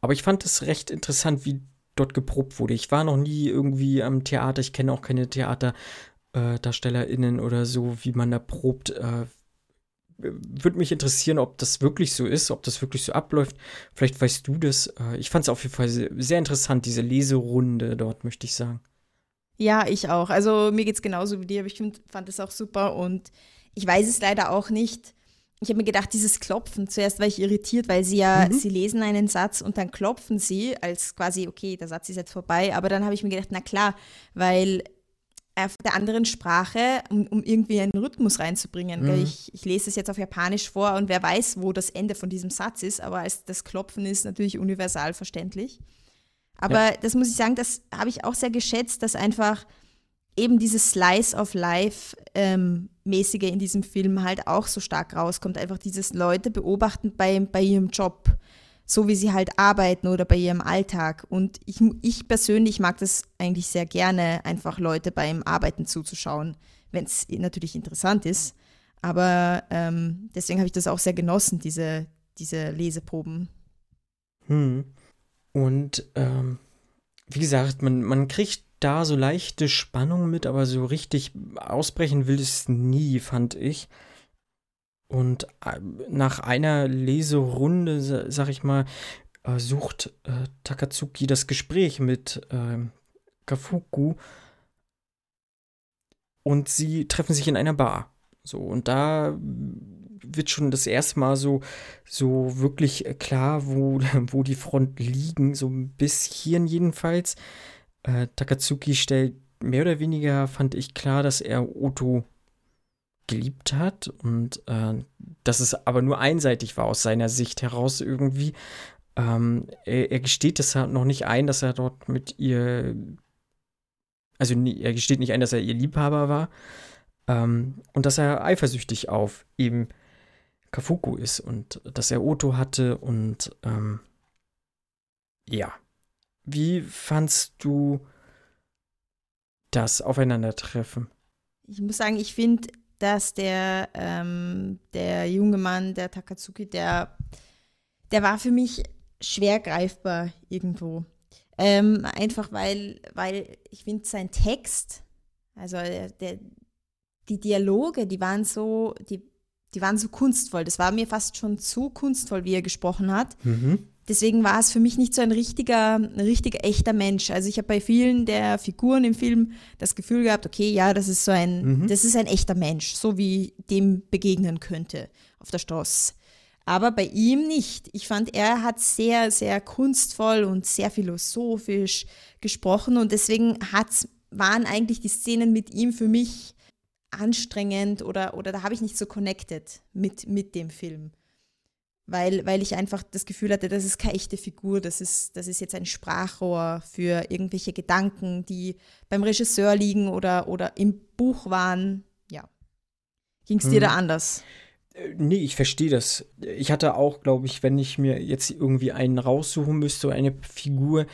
aber ich fand es recht interessant, wie dort geprobt wurde. Ich war noch nie irgendwie am Theater, ich kenne auch keine TheaterdarstellerInnen äh, oder so, wie man da probt. Äh, würde mich interessieren, ob das wirklich so ist, ob das wirklich so abläuft. Vielleicht weißt du das. Äh, ich fand es auf jeden Fall sehr interessant, diese Leserunde dort, möchte ich sagen. Ja, ich auch. Also mir geht es genauso wie dir, aber ich fand es auch super und ich weiß es leider auch nicht, ich habe mir gedacht, dieses Klopfen, zuerst war ich irritiert, weil sie ja, mhm. sie lesen einen Satz und dann klopfen sie, als quasi, okay, der Satz ist jetzt vorbei, aber dann habe ich mir gedacht, na klar, weil auf der anderen Sprache, um, um irgendwie einen Rhythmus reinzubringen. Mhm. Ich, ich, lese es jetzt auf Japanisch vor und wer weiß, wo das Ende von diesem Satz ist, aber als das Klopfen ist natürlich universal verständlich. Aber ja. das muss ich sagen, das habe ich auch sehr geschätzt, dass einfach eben dieses Slice of Life ähm, mäßige in diesem Film halt auch so stark rauskommt. Einfach dieses Leute beobachten bei, bei ihrem Job, so wie sie halt arbeiten oder bei ihrem Alltag. Und ich, ich persönlich mag das eigentlich sehr gerne, einfach Leute beim Arbeiten zuzuschauen, wenn es natürlich interessant ist. Aber ähm, deswegen habe ich das auch sehr genossen, diese, diese Leseproben. Hm. Und ähm, wie gesagt, man, man kriegt da so leichte Spannung mit, aber so richtig ausbrechen will es nie, fand ich. Und äh, nach einer Leserunde, sag ich mal, äh, sucht äh, Takatsuki das Gespräch mit äh, Kafuku und sie treffen sich in einer Bar. So, und da wird schon das erste Mal so, so wirklich klar, wo, wo die Front liegen, so bis hierhin jedenfalls. Äh, Takatsuki stellt mehr oder weniger, fand ich klar, dass er Oto geliebt hat und äh, dass es aber nur einseitig war aus seiner Sicht heraus irgendwie. Ähm, er, er, gesteht deshalb noch nicht ein, dass er dort mit ihr, also er gesteht nicht ein, dass er ihr Liebhaber war ähm, und dass er eifersüchtig auf eben Kafuku ist und dass er Oto hatte und ähm, ja. Wie fandst du das Aufeinandertreffen? Ich muss sagen, ich finde, dass der, ähm, der junge Mann, der Takatsuki, der, der war für mich schwer greifbar irgendwo. Ähm, einfach weil, weil ich finde, sein Text, also der, der, die Dialoge, die waren so, die, die waren so kunstvoll. Das war mir fast schon zu kunstvoll, wie er gesprochen hat. Mhm deswegen war es für mich nicht so ein richtiger, ein richtiger echter Mensch. Also ich habe bei vielen der Figuren im Film das Gefühl gehabt, okay, ja, das ist so ein, mhm. das ist ein echter Mensch, so wie dem begegnen könnte auf der Straße. Aber bei ihm nicht. Ich fand, er hat sehr, sehr kunstvoll und sehr philosophisch gesprochen und deswegen hat's, waren eigentlich die Szenen mit ihm für mich anstrengend oder, oder da habe ich nicht so connected mit, mit dem Film weil, weil ich einfach das Gefühl hatte, das ist keine echte Figur, das ist, das ist jetzt ein Sprachrohr für irgendwelche Gedanken, die beim Regisseur liegen oder, oder im Buch waren. Ja. Ging es dir hm. da anders? Äh, nee, ich verstehe das. Ich hatte auch, glaube ich, wenn ich mir jetzt irgendwie einen raussuchen müsste, eine Figur,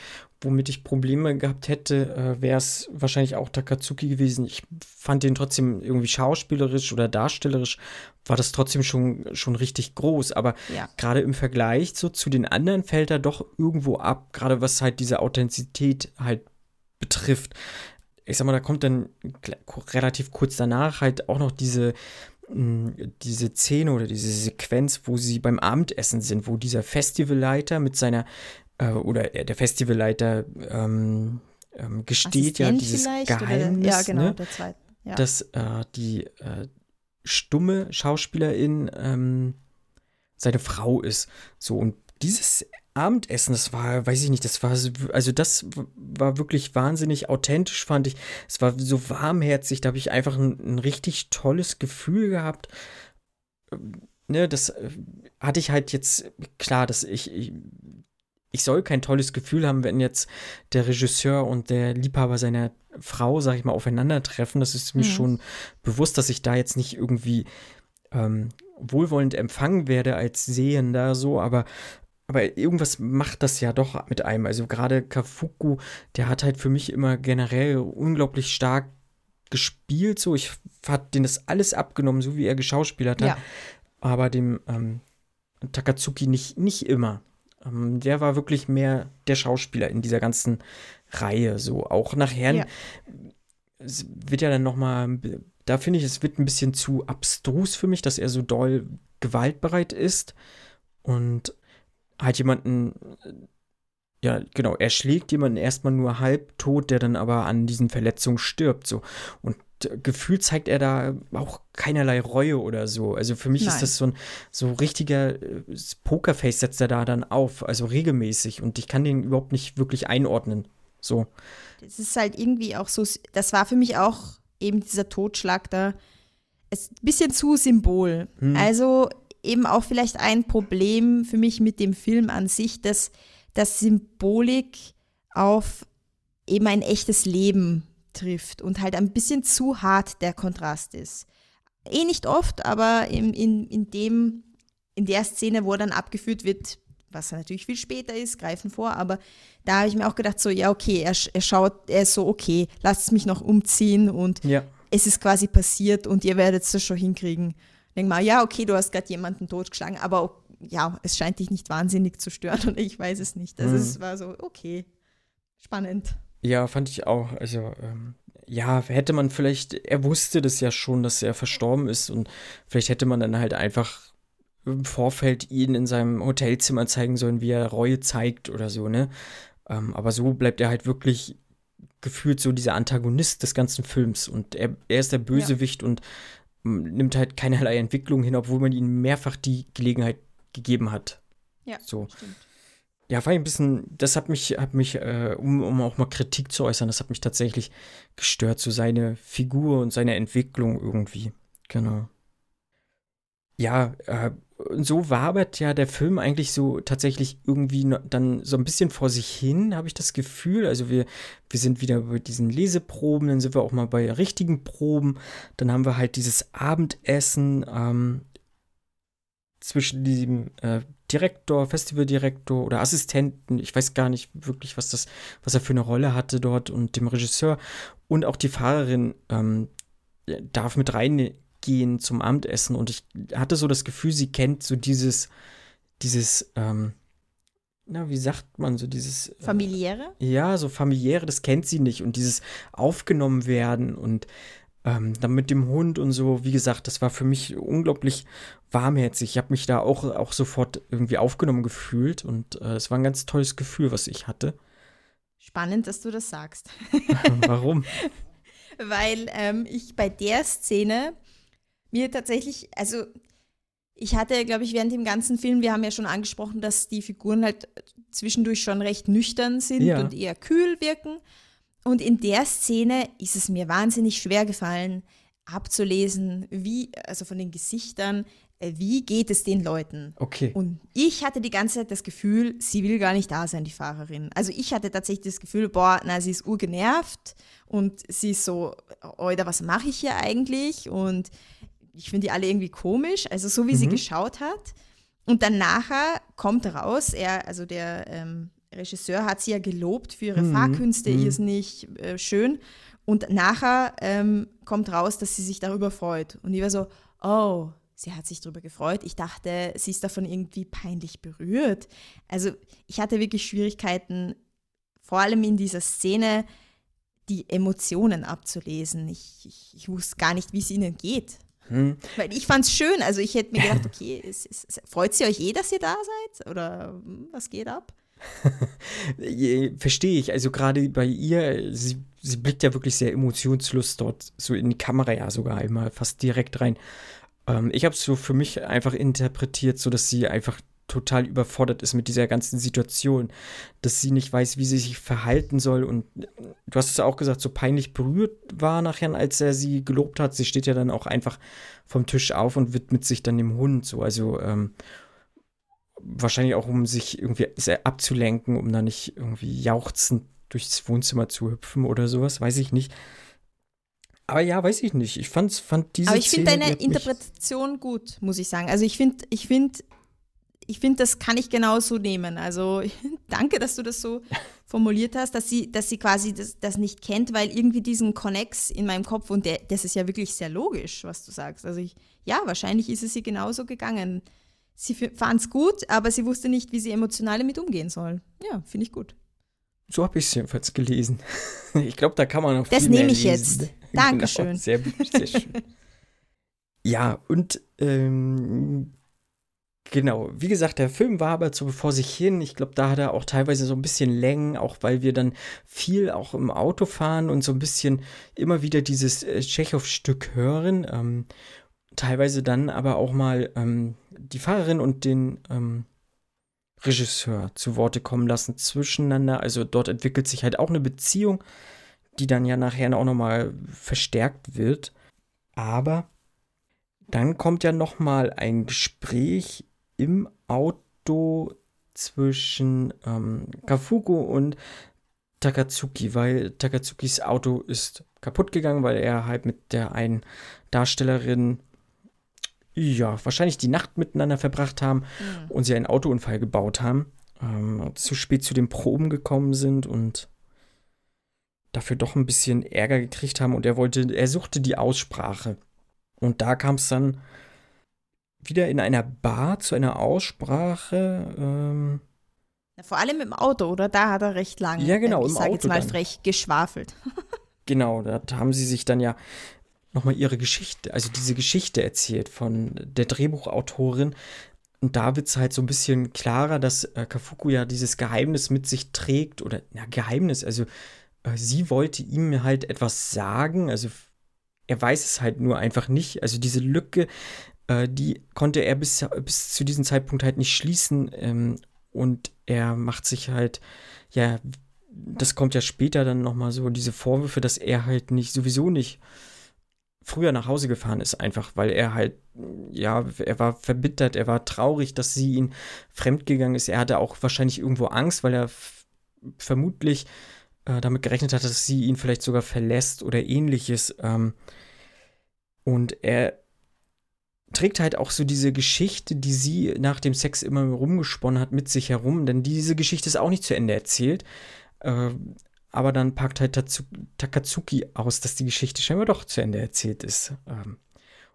womit ich Probleme gehabt hätte, äh, wäre es wahrscheinlich auch Takatsuki gewesen. Ich fand den trotzdem irgendwie schauspielerisch oder darstellerisch war das trotzdem schon, schon richtig groß. Aber ja. gerade im Vergleich so zu den anderen fällt er doch irgendwo ab, gerade was halt diese Authentizität halt betrifft. Ich sag mal, da kommt dann relativ kurz danach halt auch noch diese, mh, diese Szene oder diese Sequenz, wo sie beim Abendessen sind, wo dieser Festivalleiter mit seiner, äh, oder der Festivalleiter ähm, ähm, gesteht ja dieses Geheimnis, ja, genau, ne, der zweite. Ja. dass äh, die äh, stumme Schauspielerin ähm, seine Frau ist. So, und dieses Abendessen, das war, weiß ich nicht, das war, also das war wirklich wahnsinnig authentisch, fand ich. Es war so warmherzig, da habe ich einfach ein, ein, richtig tolles Gefühl gehabt. Ne, das äh, hatte ich halt jetzt, klar, dass ich, ich, ich soll kein tolles Gefühl haben, wenn jetzt der Regisseur und der Liebhaber seiner Frau, sag ich mal, aufeinandertreffen. Das ist mir mhm. schon bewusst, dass ich da jetzt nicht irgendwie ähm, wohlwollend empfangen werde als Sehender so, aber aber irgendwas macht das ja doch mit einem. Also gerade Kafuku, der hat halt für mich immer generell unglaublich stark gespielt. So, ich hat den das alles abgenommen, so wie er geschauspielert hat. Ja. Aber dem ähm, Takatsuki nicht, nicht immer. Ähm, der war wirklich mehr der Schauspieler in dieser ganzen Reihe. So, auch nachher ja. wird ja dann noch mal, da finde ich, es wird ein bisschen zu abstrus für mich, dass er so doll gewaltbereit ist. Und halt jemanden, ja, genau, er schlägt jemanden erstmal nur halb tot, der dann aber an diesen Verletzungen stirbt, so. Und gefühlt zeigt er da auch keinerlei Reue oder so. Also für mich Nein. ist das so ein so richtiger äh, Pokerface setzt er da dann auf, also regelmäßig und ich kann den überhaupt nicht wirklich einordnen. So. Das ist halt irgendwie auch so, das war für mich auch eben dieser Totschlag da, ist ein bisschen zu Symbol. Hm. Also eben auch vielleicht ein Problem für mich mit dem Film an sich, dass das Symbolik auf eben ein echtes Leben trifft und halt ein bisschen zu hart der Kontrast ist. Eh nicht oft, aber in, in, in, dem, in der Szene, wo er dann abgeführt wird, was natürlich viel später ist, greifen vor, aber da habe ich mir auch gedacht, so, ja, okay, er, er schaut, er ist so, okay, lasst mich noch umziehen und ja. es ist quasi passiert und ihr werdet es schon hinkriegen denke mal, ja, okay, du hast gerade jemanden totgeschlagen, aber ja, es scheint dich nicht wahnsinnig zu stören und ich weiß es nicht. Also mhm. es war so, okay, spannend. Ja, fand ich auch. Also, ähm, ja, hätte man vielleicht, er wusste das ja schon, dass er verstorben ist und vielleicht hätte man dann halt einfach im Vorfeld ihn in seinem Hotelzimmer zeigen sollen, wie er Reue zeigt oder so, ne? Ähm, aber so bleibt er halt wirklich gefühlt so dieser Antagonist des ganzen Films und er, er ist der Bösewicht ja. und nimmt halt keinerlei Entwicklung hin, obwohl man ihnen mehrfach die Gelegenheit gegeben hat. Ja, so. stimmt. Ja, war ein bisschen, das hat mich, hat mich, äh, um, um auch mal Kritik zu äußern, das hat mich tatsächlich gestört, so seine Figur und seine Entwicklung irgendwie. Genau. Ja, äh, so wabert ja der Film eigentlich so tatsächlich irgendwie dann so ein bisschen vor sich hin, habe ich das Gefühl. Also wir, wir sind wieder bei diesen Leseproben, dann sind wir auch mal bei richtigen Proben. Dann haben wir halt dieses Abendessen ähm, zwischen diesem äh, Direktor, Festivaldirektor oder Assistenten, ich weiß gar nicht wirklich, was das, was er für eine Rolle hatte dort und dem Regisseur. Und auch die Fahrerin ähm, darf mit rein gehen zum Abendessen. Und ich hatte so das Gefühl, sie kennt so dieses, dieses, ähm, na, wie sagt man so dieses äh, familiäre? Ja, so familiäre, das kennt sie nicht. Und dieses aufgenommen werden und ähm, dann mit dem Hund und so, wie gesagt, das war für mich unglaublich warmherzig. Ich habe mich da auch, auch sofort irgendwie aufgenommen gefühlt und äh, es war ein ganz tolles Gefühl, was ich hatte. Spannend, dass du das sagst. Warum? Weil ähm, ich bei der Szene mir tatsächlich, also ich hatte, glaube ich, während dem ganzen Film, wir haben ja schon angesprochen, dass die Figuren halt zwischendurch schon recht nüchtern sind ja. und eher kühl wirken. Und in der Szene ist es mir wahnsinnig schwer gefallen, abzulesen, wie, also von den Gesichtern, äh, wie geht es den Leuten? Okay. Und ich hatte die ganze Zeit das Gefühl, sie will gar nicht da sein, die Fahrerin. Also ich hatte tatsächlich das Gefühl, boah, na, sie ist urgenervt und sie ist so, Alter, was mache ich hier eigentlich? Und ich finde die alle irgendwie komisch, also so wie mhm. sie geschaut hat. Und dann nachher kommt raus, er, also der ähm, Regisseur hat sie ja gelobt für ihre mhm. Fahrkünste, mhm. ihr ist nicht äh, schön. Und nachher ähm, kommt raus, dass sie sich darüber freut. Und ich war so, oh, sie hat sich darüber gefreut. Ich dachte, sie ist davon irgendwie peinlich berührt. Also ich hatte wirklich Schwierigkeiten, vor allem in dieser Szene, die Emotionen abzulesen. Ich, ich, ich wusste gar nicht, wie es ihnen geht. Hm. Weil ich fand es schön. Also ich hätte mir gedacht, okay, es, es, es, freut sie euch eh, dass ihr da seid? Oder hm, was geht ab? Verstehe ich. Also gerade bei ihr, sie, sie blickt ja wirklich sehr emotionslos dort so in die Kamera ja sogar einmal fast direkt rein. Ähm, ich habe es so für mich einfach interpretiert, so dass sie einfach total überfordert ist mit dieser ganzen Situation, dass sie nicht weiß, wie sie sich verhalten soll und du hast es ja auch gesagt, so peinlich berührt war nachher, als er sie gelobt hat. Sie steht ja dann auch einfach vom Tisch auf und widmet sich dann dem Hund, so also ähm, wahrscheinlich auch um sich irgendwie abzulenken, um da nicht irgendwie jauchzend durchs Wohnzimmer zu hüpfen oder sowas, weiß ich nicht. Aber ja, weiß ich nicht. Ich fand's, fand diese Aber ich finde deine Interpretation gut, muss ich sagen. Also ich finde, ich finde, ich finde, das kann ich genauso nehmen. Also danke, dass du das so formuliert hast, dass sie, dass sie quasi das, das nicht kennt, weil irgendwie diesen Connex in meinem Kopf und der, das ist ja wirklich sehr logisch, was du sagst. Also ich, ja, wahrscheinlich ist es ihr genauso gegangen. Sie fand es gut, aber sie wusste nicht, wie sie emotional damit umgehen soll. Ja, finde ich gut. So habe ich es jedenfalls gelesen. Ich glaube, da kann man noch Das nehme ich lesen. jetzt. Genau, Dankeschön. Genau, sehr, sehr schön. ja, und ähm, genau, wie gesagt, der Film war aber so vor sich hin. Ich glaube, da hat er auch teilweise so ein bisschen Längen, auch weil wir dann viel auch im Auto fahren und so ein bisschen immer wieder dieses äh, Tschechow-Stück hören. Ähm, teilweise dann aber auch mal ähm, die Fahrerin und den ähm, Regisseur zu Worte kommen lassen zwischeneinander. Also dort entwickelt sich halt auch eine Beziehung, die dann ja nachher auch nochmal verstärkt wird. Aber dann kommt ja nochmal ein Gespräch im Auto zwischen ähm, Kafuku und Takatsuki, weil Takatsukis Auto ist kaputt gegangen, weil er halt mit der einen Darstellerin ja, wahrscheinlich die Nacht miteinander verbracht haben mhm. und sie einen Autounfall gebaut haben, ähm, zu spät zu den Proben gekommen sind und dafür doch ein bisschen Ärger gekriegt haben und er wollte, er suchte die Aussprache. Und da kam es dann wieder in einer Bar zu einer Aussprache. Ähm, vor allem im Auto, oder? Da hat er recht lange, ja, genau, äh, ich sage jetzt mal frech, geschwafelt. genau, da haben sie sich dann ja nochmal ihre Geschichte, also diese Geschichte erzählt von der Drehbuchautorin. Und da wird es halt so ein bisschen klarer, dass äh, Kafuku ja dieses Geheimnis mit sich trägt, oder ja, Geheimnis, also äh, sie wollte ihm halt etwas sagen, also er weiß es halt nur einfach nicht. Also diese Lücke, äh, die konnte er bis, bis zu diesem Zeitpunkt halt nicht schließen. Ähm, und er macht sich halt, ja, das kommt ja später dann nochmal so, diese Vorwürfe, dass er halt nicht, sowieso nicht früher nach Hause gefahren ist, einfach weil er halt, ja, er war verbittert, er war traurig, dass sie ihn fremdgegangen ist. Er hatte auch wahrscheinlich irgendwo Angst, weil er vermutlich äh, damit gerechnet hat, dass sie ihn vielleicht sogar verlässt oder ähnliches. Ähm, und er trägt halt auch so diese Geschichte, die sie nach dem Sex immer rumgesponnen hat, mit sich herum, denn diese Geschichte ist auch nicht zu Ende erzählt. Äh, aber dann packt halt Takatsuki aus, dass die Geschichte scheinbar doch zu Ende erzählt ist. Ähm,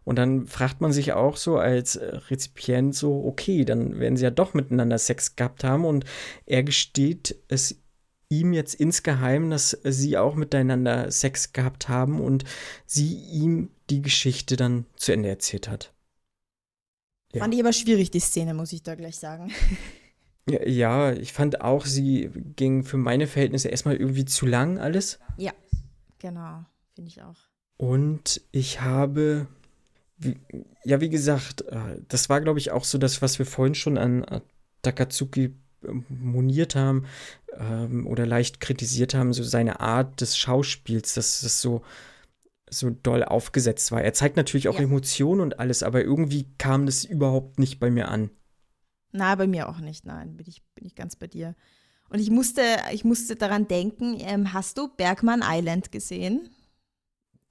und dann fragt man sich auch so als äh, Rezipient so, okay, dann werden sie ja doch miteinander Sex gehabt haben und er gesteht es ihm jetzt insgeheim, dass sie auch miteinander Sex gehabt haben und sie ihm die Geschichte dann zu Ende erzählt hat. Ja. Fand ich aber schwierig, die Szene, muss ich da gleich sagen. Ja, ich fand auch, sie ging für meine Verhältnisse erstmal irgendwie zu lang alles. Ja, genau, finde ich auch. Und ich habe, wie, ja, wie gesagt, äh, das war, glaube ich, auch so das, was wir vorhin schon an Takatsuki ähm, moniert haben ähm, oder leicht kritisiert haben, so seine Art des Schauspiels, dass das so, so doll aufgesetzt war. Er zeigt natürlich auch ja. Emotionen und alles, aber irgendwie kam das überhaupt nicht bei mir an. Na, bei mir auch nicht. Nein, bin ich, bin ich ganz bei dir. Und ich musste, ich musste daran denken, ähm, hast du Bergman Island gesehen?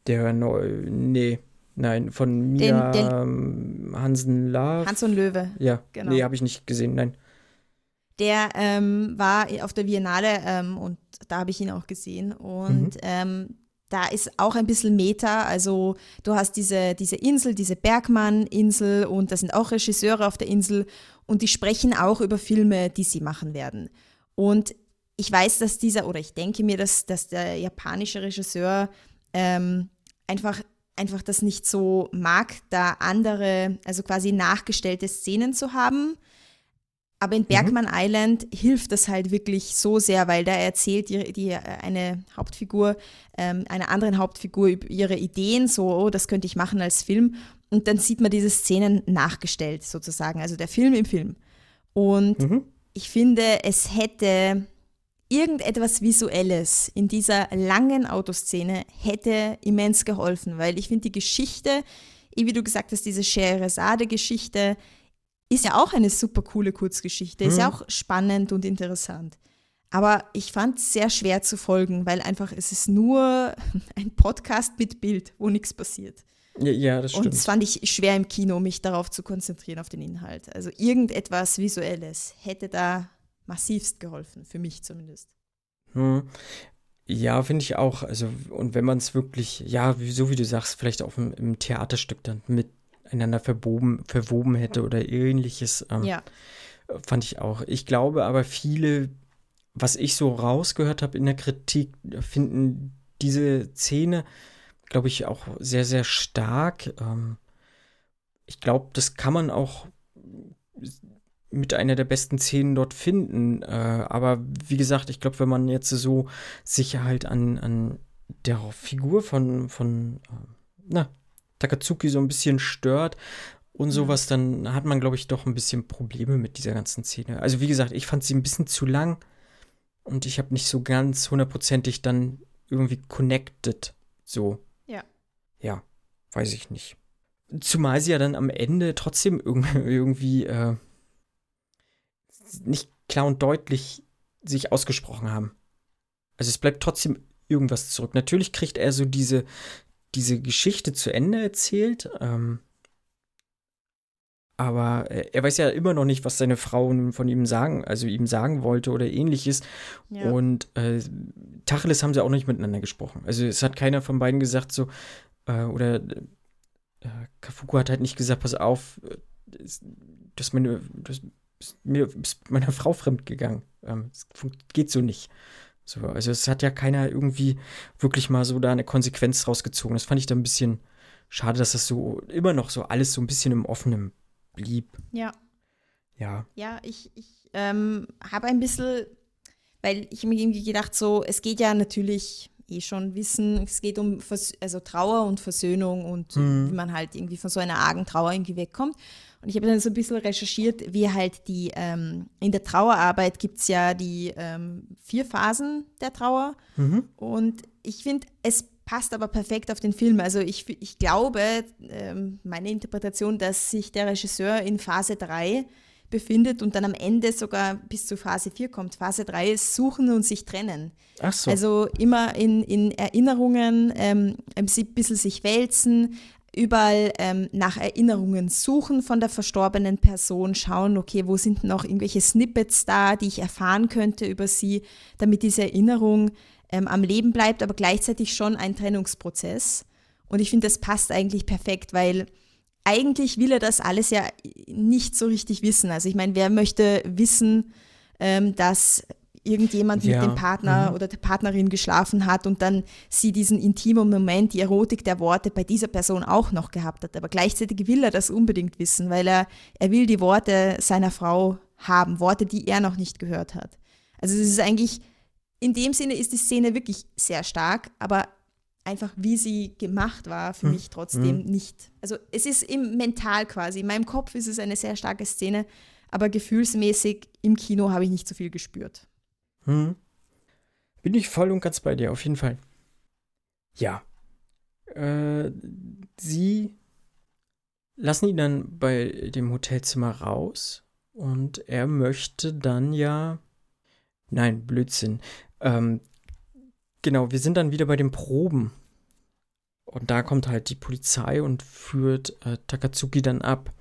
Der neu, nee, nein, von Mia den, den, Hansen Love. Hans und Löwe. Ja, genau. Nee, habe ich nicht gesehen, nein. Der ähm, war auf der Biennale ähm, und da habe ich ihn auch gesehen. Und mhm. ähm, da ist auch ein bisschen Meta. Also du hast diese, diese Insel, diese Bergmann-Insel und da sind auch Regisseure auf der Insel und die sprechen auch über Filme, die sie machen werden. Und ich weiß, dass dieser, oder ich denke mir, dass, dass der japanische Regisseur ähm, einfach, einfach das nicht so mag, da andere, also quasi nachgestellte Szenen zu haben. Aber in mhm. Bergman mhm. Island hilft das halt wirklich so sehr, weil da erzählt die, die eine Hauptfigur ähm, einer anderen Hauptfigur über ihre Ideen, so, oh, das könnte ich machen als Film. Und dann sieht man diese Szenen nachgestellt, sozusagen, also der Film im Film. Und mhm. ich finde, es hätte irgendetwas Visuelles in dieser langen Autoszene hätte immens geholfen, weil ich finde die Geschichte, wie du gesagt hast, diese Scheherazade-Geschichte ist ja auch eine super coole Kurzgeschichte, ist ja mhm. auch spannend und interessant. Aber ich fand es sehr schwer zu folgen, weil einfach es ist nur ein Podcast mit Bild, wo nichts passiert. Ja, das stimmt. Und es fand ich schwer im Kino, mich darauf zu konzentrieren, auf den Inhalt. Also irgendetwas Visuelles hätte da massivst geholfen, für mich zumindest. Hm. Ja, finde ich auch. Also, und wenn man es wirklich, ja, so wie du sagst, vielleicht auch im, im Theaterstück dann miteinander verwoben, verwoben hätte oder ähnliches, ähm, ja. fand ich auch. Ich glaube aber, viele, was ich so rausgehört habe in der Kritik, finden diese Szene, glaube ich, auch sehr, sehr stark. Ähm, ich glaube, das kann man auch mit einer der besten Szenen dort finden. Äh, aber wie gesagt, ich glaube, wenn man jetzt so sich halt an, an der Figur von, von äh, na, Takatsuki so ein bisschen stört und sowas, dann hat man, glaube ich, doch ein bisschen Probleme mit dieser ganzen Szene. Also wie gesagt, ich fand sie ein bisschen zu lang und ich habe nicht so ganz hundertprozentig dann irgendwie connected. So. Ja. Ja, weiß ich nicht. Zumal sie ja dann am Ende trotzdem irgendwie äh, nicht klar und deutlich sich ausgesprochen haben. Also es bleibt trotzdem irgendwas zurück. Natürlich kriegt er so diese, diese Geschichte zu Ende erzählt, ähm, aber er weiß ja immer noch nicht, was seine Frau von ihm sagen, also ihm sagen wollte oder ähnliches. Ja. Und äh, Tacheles haben sie auch nicht miteinander gesprochen. Also es hat keiner von beiden gesagt so, äh, oder äh, Kafuku hat halt nicht gesagt, pass auf, äh, dass meine, das, mir ist meiner Frau fremd gegangen. Ähm, es geht so nicht. So, also es hat ja keiner irgendwie wirklich mal so da eine Konsequenz rausgezogen. Das fand ich da ein bisschen schade, dass das so immer noch so alles so ein bisschen im Offenen blieb. Ja. Ja. Ja, ich, ich ähm, habe ein bisschen, weil ich mir irgendwie gedacht, so, es geht ja natürlich eh schon wissen, es geht um Vers also Trauer und Versöhnung und mhm. wie man halt irgendwie von so einer argen Trauer irgendwie wegkommt. Und ich habe dann so ein bisschen recherchiert, wie halt die, ähm, in der Trauerarbeit gibt es ja die ähm, vier Phasen der Trauer. Mhm. Und ich finde, es passt aber perfekt auf den Film. Also ich, ich glaube, ähm, meine Interpretation, dass sich der Regisseur in Phase 3 befindet und dann am Ende sogar bis zu Phase 4 kommt. Phase 3 ist Suchen und sich trennen. Ach so. Also immer in, in Erinnerungen, ähm, ein bisschen sich wälzen, überall ähm, nach Erinnerungen suchen von der verstorbenen Person, schauen, okay, wo sind noch irgendwelche Snippets da, die ich erfahren könnte über sie, damit diese Erinnerung ähm, am Leben bleibt, aber gleichzeitig schon ein Trennungsprozess. Und ich finde, das passt eigentlich perfekt, weil eigentlich will er das alles ja nicht so richtig wissen. Also ich meine, wer möchte wissen, ähm, dass irgendjemand ja. mit dem Partner mhm. oder der Partnerin geschlafen hat und dann sie diesen intimen Moment, die Erotik der Worte bei dieser Person auch noch gehabt hat. Aber gleichzeitig will er das unbedingt wissen, weil er, er will die Worte seiner Frau haben, Worte, die er noch nicht gehört hat. Also es ist eigentlich, in dem Sinne ist die Szene wirklich sehr stark, aber einfach wie sie gemacht war, für mhm. mich trotzdem mhm. nicht. Also es ist im Mental quasi, in meinem Kopf ist es eine sehr starke Szene, aber gefühlsmäßig im Kino habe ich nicht so viel gespürt. Hm. Bin ich voll und ganz bei dir, auf jeden Fall. Ja. Äh, sie lassen ihn dann bei dem Hotelzimmer raus und er möchte dann ja. Nein, Blödsinn. Ähm, genau, wir sind dann wieder bei den Proben. Und da kommt halt die Polizei und führt äh, Takatsuki dann ab.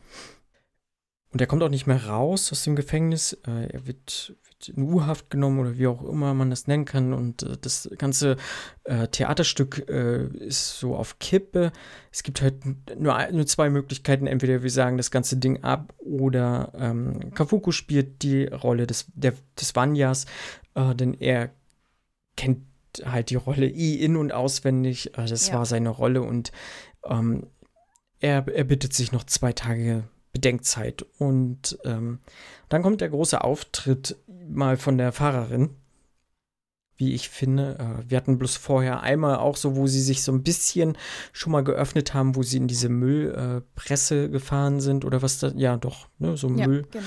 Und er kommt auch nicht mehr raus aus dem Gefängnis. Äh, er wird in U-Haft genommen oder wie auch immer man das nennen kann. Und äh, das ganze äh, Theaterstück äh, ist so auf Kippe. Es gibt halt nur, nur zwei Möglichkeiten. Entweder wir sagen das ganze Ding ab oder ähm, Kafuku spielt die Rolle des, der, des Vanyas. äh, denn er kennt halt die Rolle eh in- und auswendig. Äh, das Ja. war seine Rolle und ähm, er, er bittet sich noch zwei Tage Bedenkzeit. Und ähm, dann kommt der große Auftritt mal von der Fahrerin. Wie ich finde. Äh, wir hatten bloß vorher einmal auch so, wo sie sich so ein bisschen schon mal geöffnet haben, wo sie in diese Müllpresse gefahren sind oder was da, ja doch, ne, so Ja, Müll genau.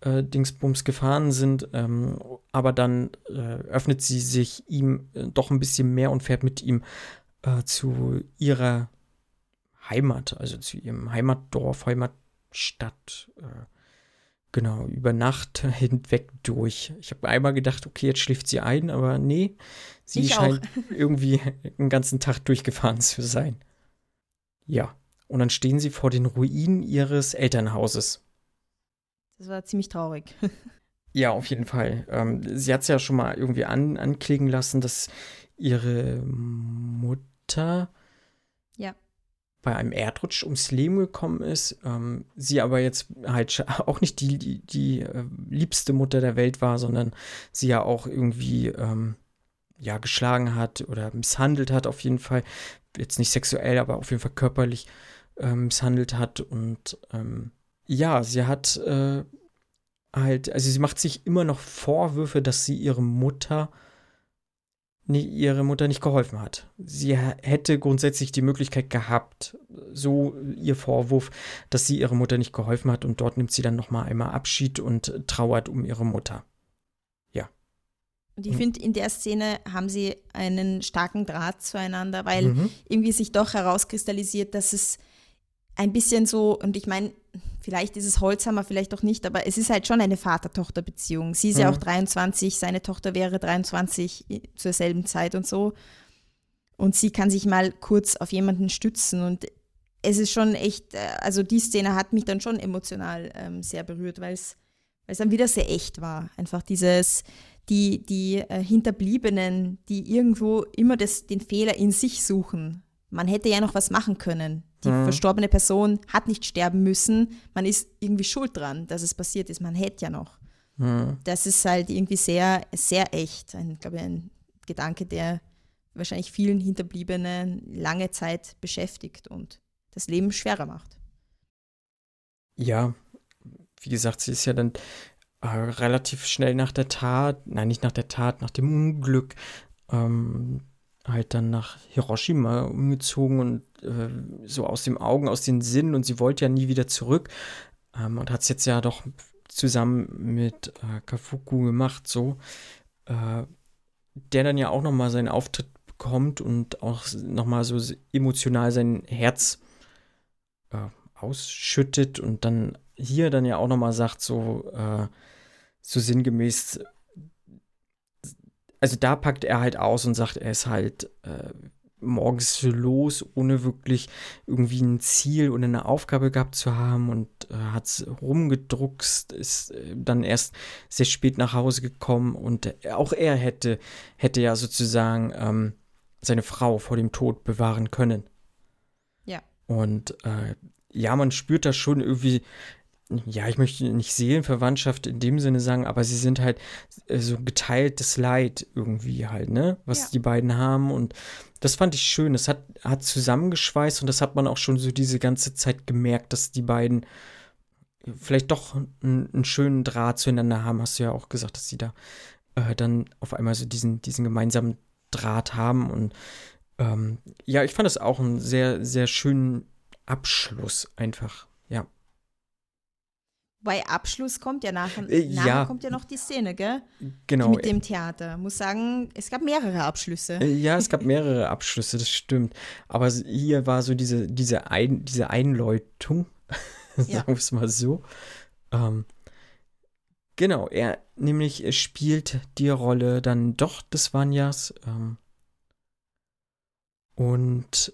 Äh, Dingsbums gefahren sind, ähm, aber dann äh, öffnet sie sich ihm äh, doch ein bisschen mehr und fährt mit ihm äh, zu ihrer Heimat, also zu ihrem Heimatdorf, Heimatstadt. Äh, genau, über Nacht hinweg durch. Ich habe einmal gedacht, okay, jetzt schläft sie ein, aber nee, sie Ich auch. scheint irgendwie den ganzen Tag durchgefahren zu sein. Ja, und dann stehen sie vor den Ruinen ihres Elternhauses. Das war ziemlich traurig. Ja, auf jeden Fall. Ähm, sie hat es ja schon mal irgendwie an, anklingen lassen, dass ihre Mutter Ja. bei einem Erdrutsch ums Leben gekommen ist. Ähm, sie aber jetzt halt auch nicht die, die, die äh, liebste Mutter der Welt war, sondern sie ja auch irgendwie ähm, ja, geschlagen hat oder misshandelt hat, auf jeden Fall. Jetzt nicht sexuell, aber auf jeden Fall körperlich ähm, misshandelt hat. Und ähm, ja, sie hat äh, halt, also sie macht sich immer noch Vorwürfe, dass sie ihre Mutter nie, ihre Mutter nicht geholfen hat. Sie hätte grundsätzlich die Möglichkeit gehabt, so ihr Vorwurf, dass sie ihre Mutter nicht geholfen hat und dort nimmt sie dann noch mal einmal Abschied und trauert um ihre Mutter. Und ich Mhm. finde, in der Szene haben sie einen starken Draht zueinander, weil Mhm. irgendwie sich doch herauskristallisiert, dass es ein bisschen so, und ich meine, vielleicht ist es Holzhammer, vielleicht auch nicht, aber es ist halt schon eine Vater-Tochter-Beziehung. Sie ist ja Mhm. auch 23, seine Tochter wäre 23 i- zur selben Zeit und so. Und sie kann sich mal kurz auf jemanden stützen und es ist schon echt, äh, also die Szene hat mich dann schon emotional ähm, sehr berührt, weil es weil es dann wieder sehr echt war. Einfach dieses, die, die äh, Hinterbliebenen, die irgendwo immer das, den Fehler in sich suchen. Man hätte ja noch was machen können. Die Mhm. verstorbene Person hat nicht sterben müssen. Man ist irgendwie schuld dran, dass es passiert ist. Man hätte ja noch. Mhm. Das ist halt irgendwie sehr, sehr echt. Ein, glaube ich, ein Gedanke, der wahrscheinlich vielen Hinterbliebenen lange Zeit beschäftigt und das Leben schwerer macht. Ja, wie gesagt, sie ist ja dann äh, relativ schnell nach der Tat, nein, nicht nach der Tat, nach dem Unglück, ähm, halt dann nach Hiroshima umgezogen und äh, so aus den Augen, aus den Sinnen und sie wollte ja nie wieder zurück. Ähm, und hat es jetzt ja doch zusammen mit äh, Kafuku gemacht, so, äh, der dann ja auch nochmal seinen Auftritt bekommt und auch nochmal so emotional sein Herz äh, ausschüttet und dann hier dann ja auch nochmal sagt, so, äh, so sinngemäß, also da packt er halt aus und sagt, er ist halt äh, morgens los, ohne wirklich irgendwie ein Ziel oder eine Aufgabe gehabt zu haben und äh, hat es rumgedruckst, ist äh, dann erst sehr spät nach Hause gekommen und auch er hätte, hätte ja sozusagen ähm, seine Frau vor dem Tod bewahren können. Ja. Und äh, ja, man spürt da schon irgendwie, ja, ich möchte nicht Seelenverwandtschaft in dem Sinne sagen, aber sie sind halt äh, so geteiltes Leid irgendwie halt, ne? Was Ja. die beiden haben. Und das fand ich schön. Das hat, hat zusammengeschweißt und das hat man auch schon so diese ganze Zeit gemerkt, dass die beiden vielleicht doch einen, einen schönen Draht zueinander haben. Hast du ja auch gesagt, dass sie da äh, dann auf einmal so diesen, diesen gemeinsamen Draht haben. Und ähm, ja, ich fand das auch einen sehr, sehr schönen Abschluss einfach. Ja. Bei Abschluss kommt ja nachher, Äh, nachher ja. kommt ja noch die Szene, gell? Genau. Die mit dem Theater. Muss sagen, es gab mehrere Abschlüsse. Äh, Ja, es gab mehrere Abschlüsse, das stimmt. Aber hier war so diese, diese, Ein, diese Einläutung, Ja. sagen wir es mal so. Ähm, genau, er nämlich spielt die Rolle dann doch des Vanjas. Ähm, und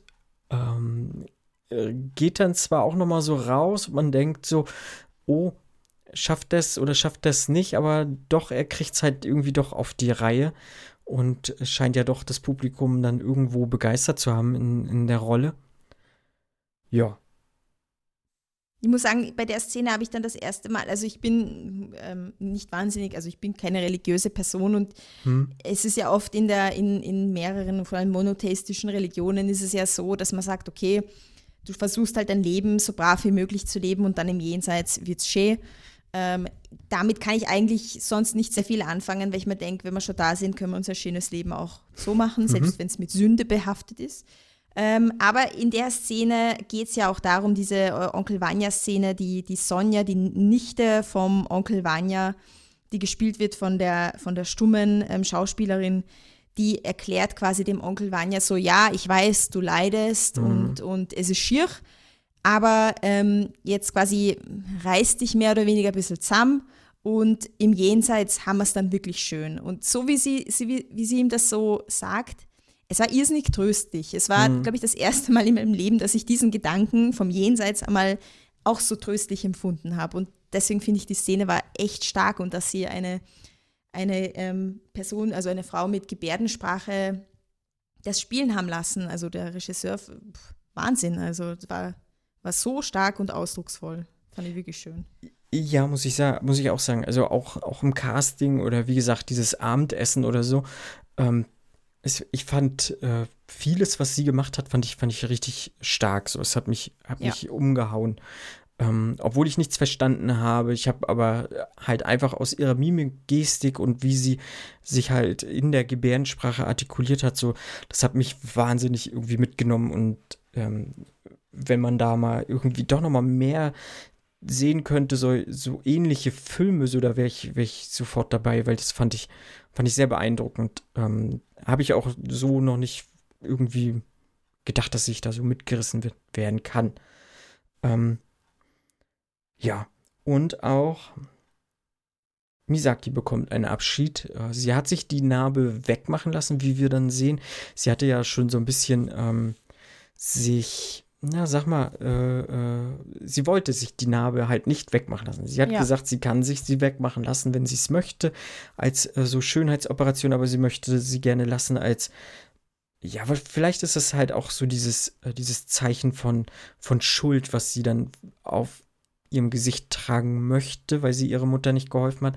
ähm, äh, geht dann zwar auch noch mal so raus, man denkt so, oh, schafft das oder schafft das nicht, aber doch, er kriegt es halt irgendwie doch auf die Reihe und scheint ja doch das Publikum dann irgendwo begeistert zu haben in, in der Rolle. Ja. Ich muss sagen, bei der Szene habe ich dann das erste Mal, also ich bin ähm, nicht wahnsinnig, also ich bin keine religiöse Person und hm. es ist ja oft in, der, in, in mehreren, vor allem monotheistischen Religionen ist es ja so, dass man sagt, okay, du versuchst halt dein Leben so brav wie möglich zu leben und dann im Jenseits wird es schön. Ähm, damit kann ich eigentlich sonst nicht sehr viel anfangen, weil ich mir denke, wenn wir schon da sind, können wir unser schönes Leben auch so machen, selbst mhm. wenn es mit Sünde behaftet ist. Ähm, aber in der Szene geht es ja auch darum, diese äh, Onkel Vanya-Szene, die, die Sonja, die Nichte vom Onkel Vanya, die gespielt wird von der, von der stummen ähm, Schauspielerin, die erklärt quasi dem Onkel Vanya so, ja, ich weiß, du leidest mhm. und, und es ist schier, aber ähm, jetzt quasi reißt dich mehr oder weniger ein bisschen zusammen und im Jenseits haben wir es dann wirklich schön. Und so wie sie, sie, wie, wie sie ihm das so sagt, es war irrsinnig tröstlich. Es war, mhm. glaube ich, das erste Mal in meinem Leben, dass ich diesen Gedanken vom Jenseits einmal auch so tröstlich empfunden habe. Und deswegen finde ich, die Szene war echt stark und dass sie eine, eine ähm, Person, also eine Frau mit Gebärdensprache das spielen haben lassen. Also der Regisseur, pff, Wahnsinn. Also war, war so stark und ausdrucksvoll. Fand ich wirklich schön. Ja, muss ich sagen, muss ich auch sagen. Also auch, auch im Casting oder wie gesagt, dieses Abendessen oder so, ähm, es, ich fand äh, vieles, was sie gemacht hat, fand ich, fand ich richtig stark. So, es hat mich, hat ja. mich umgehauen. Ähm, obwohl ich nichts verstanden habe. Ich habe aber halt einfach aus ihrer Mimik, Gestik und wie sie sich halt in der Gebärdensprache artikuliert hat, so, das hat mich wahnsinnig irgendwie mitgenommen. Und ähm, wenn man da mal irgendwie doch noch mal mehr sehen könnte, so, so ähnliche Filme, so da wäre ich, wär ich sofort dabei, weil das fand ich, fand ich sehr beeindruckend. Ähm, habe ich auch so noch nicht irgendwie gedacht, dass ich da so mitgerissen werden kann. Ähm, ja, und auch Misaki bekommt einen Abschied. Äh, sie hat sich die Narbe wegmachen lassen, wie wir dann sehen. Sie hatte ja schon so ein bisschen ähm, sich, na sag mal, äh, äh, sie wollte sich die Narbe halt nicht wegmachen lassen. Sie hat ja. gesagt, sie kann sich sie wegmachen lassen, wenn sie es möchte, als äh, so Schönheitsoperation, aber sie möchte sie gerne lassen als ja, aber vielleicht ist es halt auch so dieses, äh, dieses Zeichen von, von Schuld, was sie dann auf ihrem Gesicht tragen möchte, weil sie ihrer Mutter nicht geholfen hat.